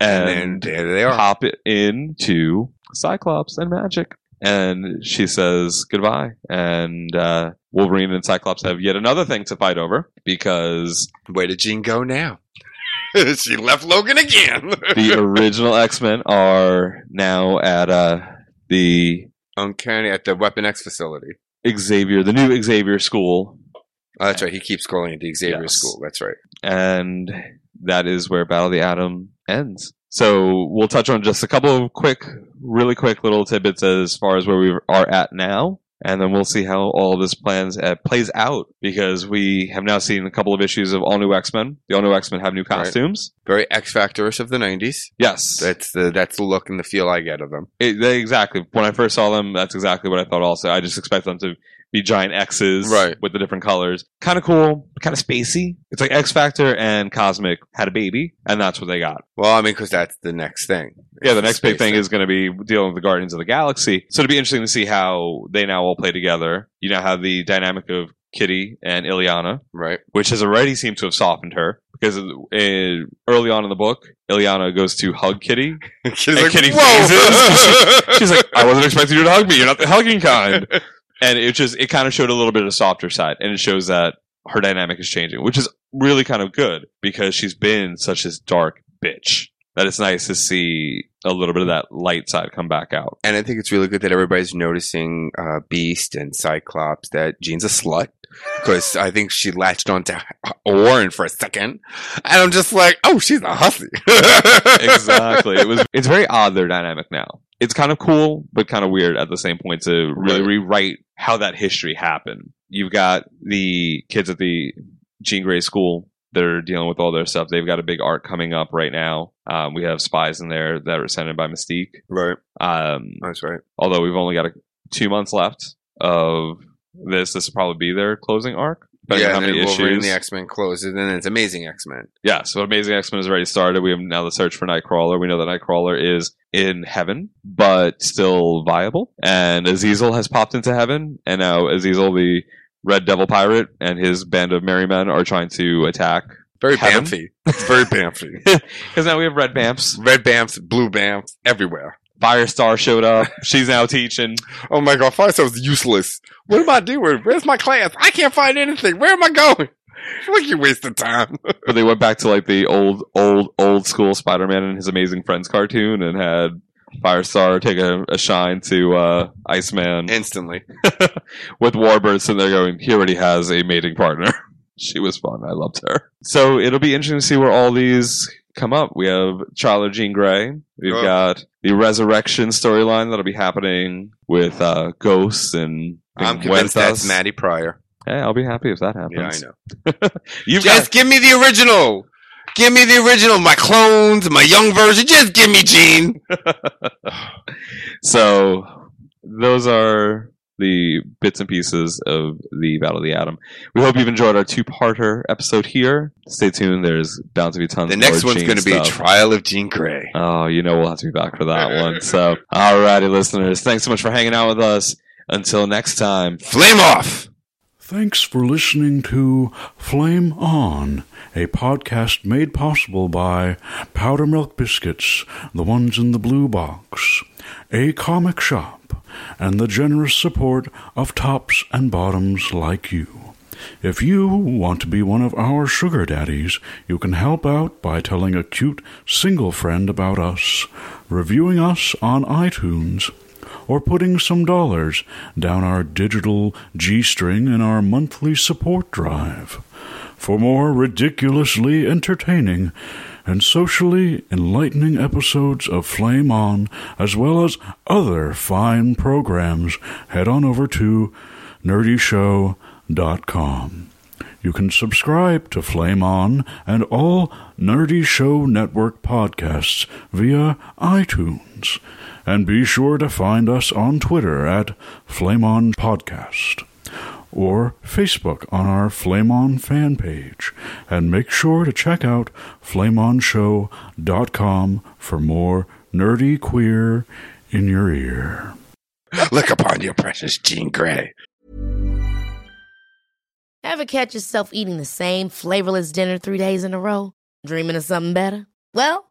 B: And,
C: and there they are.
B: pop it into Cyclops and Magik. And she says goodbye. And uh, Wolverine and Cyclops have yet another thing to fight over because
C: Where did Jean go now? she left Logan again.
B: the original X Men are now at uh, the
C: Uncanny at the Weapon X facility.
B: Xavier, the new Xavier school,
C: Oh, that's right. He keeps calling it the Xavier
B: Yes.
C: School. That's right.
B: and that is where Battle of the Atom ends. So we'll touch on just a couple of quick, really quick little tidbits as far as where we are at now, and then we'll see how all this plans uh, plays out because we have now seen a couple of issues of all new X Men. The all new X Men have new
C: Right.
B: costumes.
C: Very X Factorish of the '90s.
B: Yes,
C: That's the that's the look and the feel I get of them.
B: It, they, exactly. When I first saw them, that's exactly what I thought. Also, I just expect them to be giant X's,
C: Right.
B: with the different colors. Kind of cool, kind of spacey. It's like X Factor and Cosmic had a baby, and that's what they got.
C: Well, I mean, because that's the next thing.
B: Yeah, the next big
C: space
B: thing is going to be dealing with the Guardians of the Galaxy. So it'll be interesting to see how they now all play together. You now have the dynamic of Kitty and Illyana,
C: right.
B: which has already seemed to have softened her because early on in the book, Illyana goes to hug Kitty.
C: She's
B: And
C: like,
B: Kitty
C: "Whoa!"
B: She's like, I wasn't expecting you to hug me. You're not the hugging kind. And it just, it kind of showed a little bit of a softer side. And it shows that her dynamic is changing, which is really kind of good because she's been such this dark bitch that it's nice to see a little bit of that light side come back out.
C: And I think it's really good that everybody's noticing uh, Beast and Cyclops that Jean's a slut. Because I think she latched onto Warren for a second. And I'm just like, oh, she's a hussy.
B: exactly. It was, it's very odd their dynamic now. It's kind of cool, but kind of weird at the same point to really
C: Right.
B: rewrite how that history happened. You've got the kids at the Jean Grey school that are dealing with all their stuff. They've got a big arc coming up right now. Um, we have spies in there that are sent in by Mystique.
C: right.
B: Um,
C: That's right.
B: although we've only got a, two months left of this, this will probably be their closing arc. Depending
C: yeah,
B: on how many
C: Wolverine
B: issues.
C: the X Men closes, and then it's Amazing X Men.
B: Yeah, so Amazing X Men has already started. We have now the search for Nightcrawler. We know that Nightcrawler is in heaven, but still viable. And Azazel has popped into heaven, and now Azazel, the Red Devil pirate, and his band of merry men are trying to attack.
C: Very
B: Heaven?
C: It's very Bamfy.
B: Because now we have Red Bamfs.
C: Red Bamfs, blue Bamfs, everywhere.
B: Firestar showed up. She's now teaching.
C: Oh my god, Firestar's useless. What am I doing? Where's my class? I can't find anything. Where am I going? Like you wasting time.
B: But they went back to like the old, old, old school Spider Man and his Amazing Friends cartoon and had Firestar take a, a shine to uh, Iceman.
C: Instantly.
B: with Warbird sitting there going, he already has a mating partner. she was fun. I loved her. So it'll be interesting to see where all these come up. We have Charlotte Jean Grey. We've
C: Oh.
B: got the resurrection storyline that'll be happening with uh, Ghosts and
C: I'm convinced that's Maddie Pryor.
B: Hey, I'll be happy if that happens.
C: Yeah, I know.
B: You've
C: Just
B: got
C: give me the original. Give me the original. My clones, my young version. Just give me Jean.
B: so those are the bits and pieces of the Battle of the Atom. We hope you've enjoyed our two-parter episode here. Stay tuned. There's bound to be tons.
C: The
B: more
C: next one's going to be. Trial of Jean Grey.
B: Oh, you know we'll have to be back for that one. So, alrighty, listeners, thanks so much for hanging out with us. Until next time,
C: Flame off.
F: Thanks for listening to Flame On, a podcast made possible by Powder Milk Biscuits, the ones in the blue box, a comic shop, and the generous support of tops and bottoms like you. If you want to be one of our sugar daddies, you can help out by telling a cute single friend about us, reviewing us on iTunes, or putting some dollars down our digital G string in our monthly support drive. For more ridiculously entertaining and socially enlightening episodes of Flame On, as well as other fine programs, head on over to nerdyshow.com. You can subscribe to Flame On and all Nerdy Show Network podcasts via iTunes. And be sure to find us on Twitter at Flame On Podcast or Facebook on our Flame On fan page. And make sure to check out flameonshow.com for more nerdy queer in your ear.
C: Look upon your precious Jean Grey.
G: Ever catch yourself eating the same flavorless dinner three days in a row? Dreaming of something better? Well,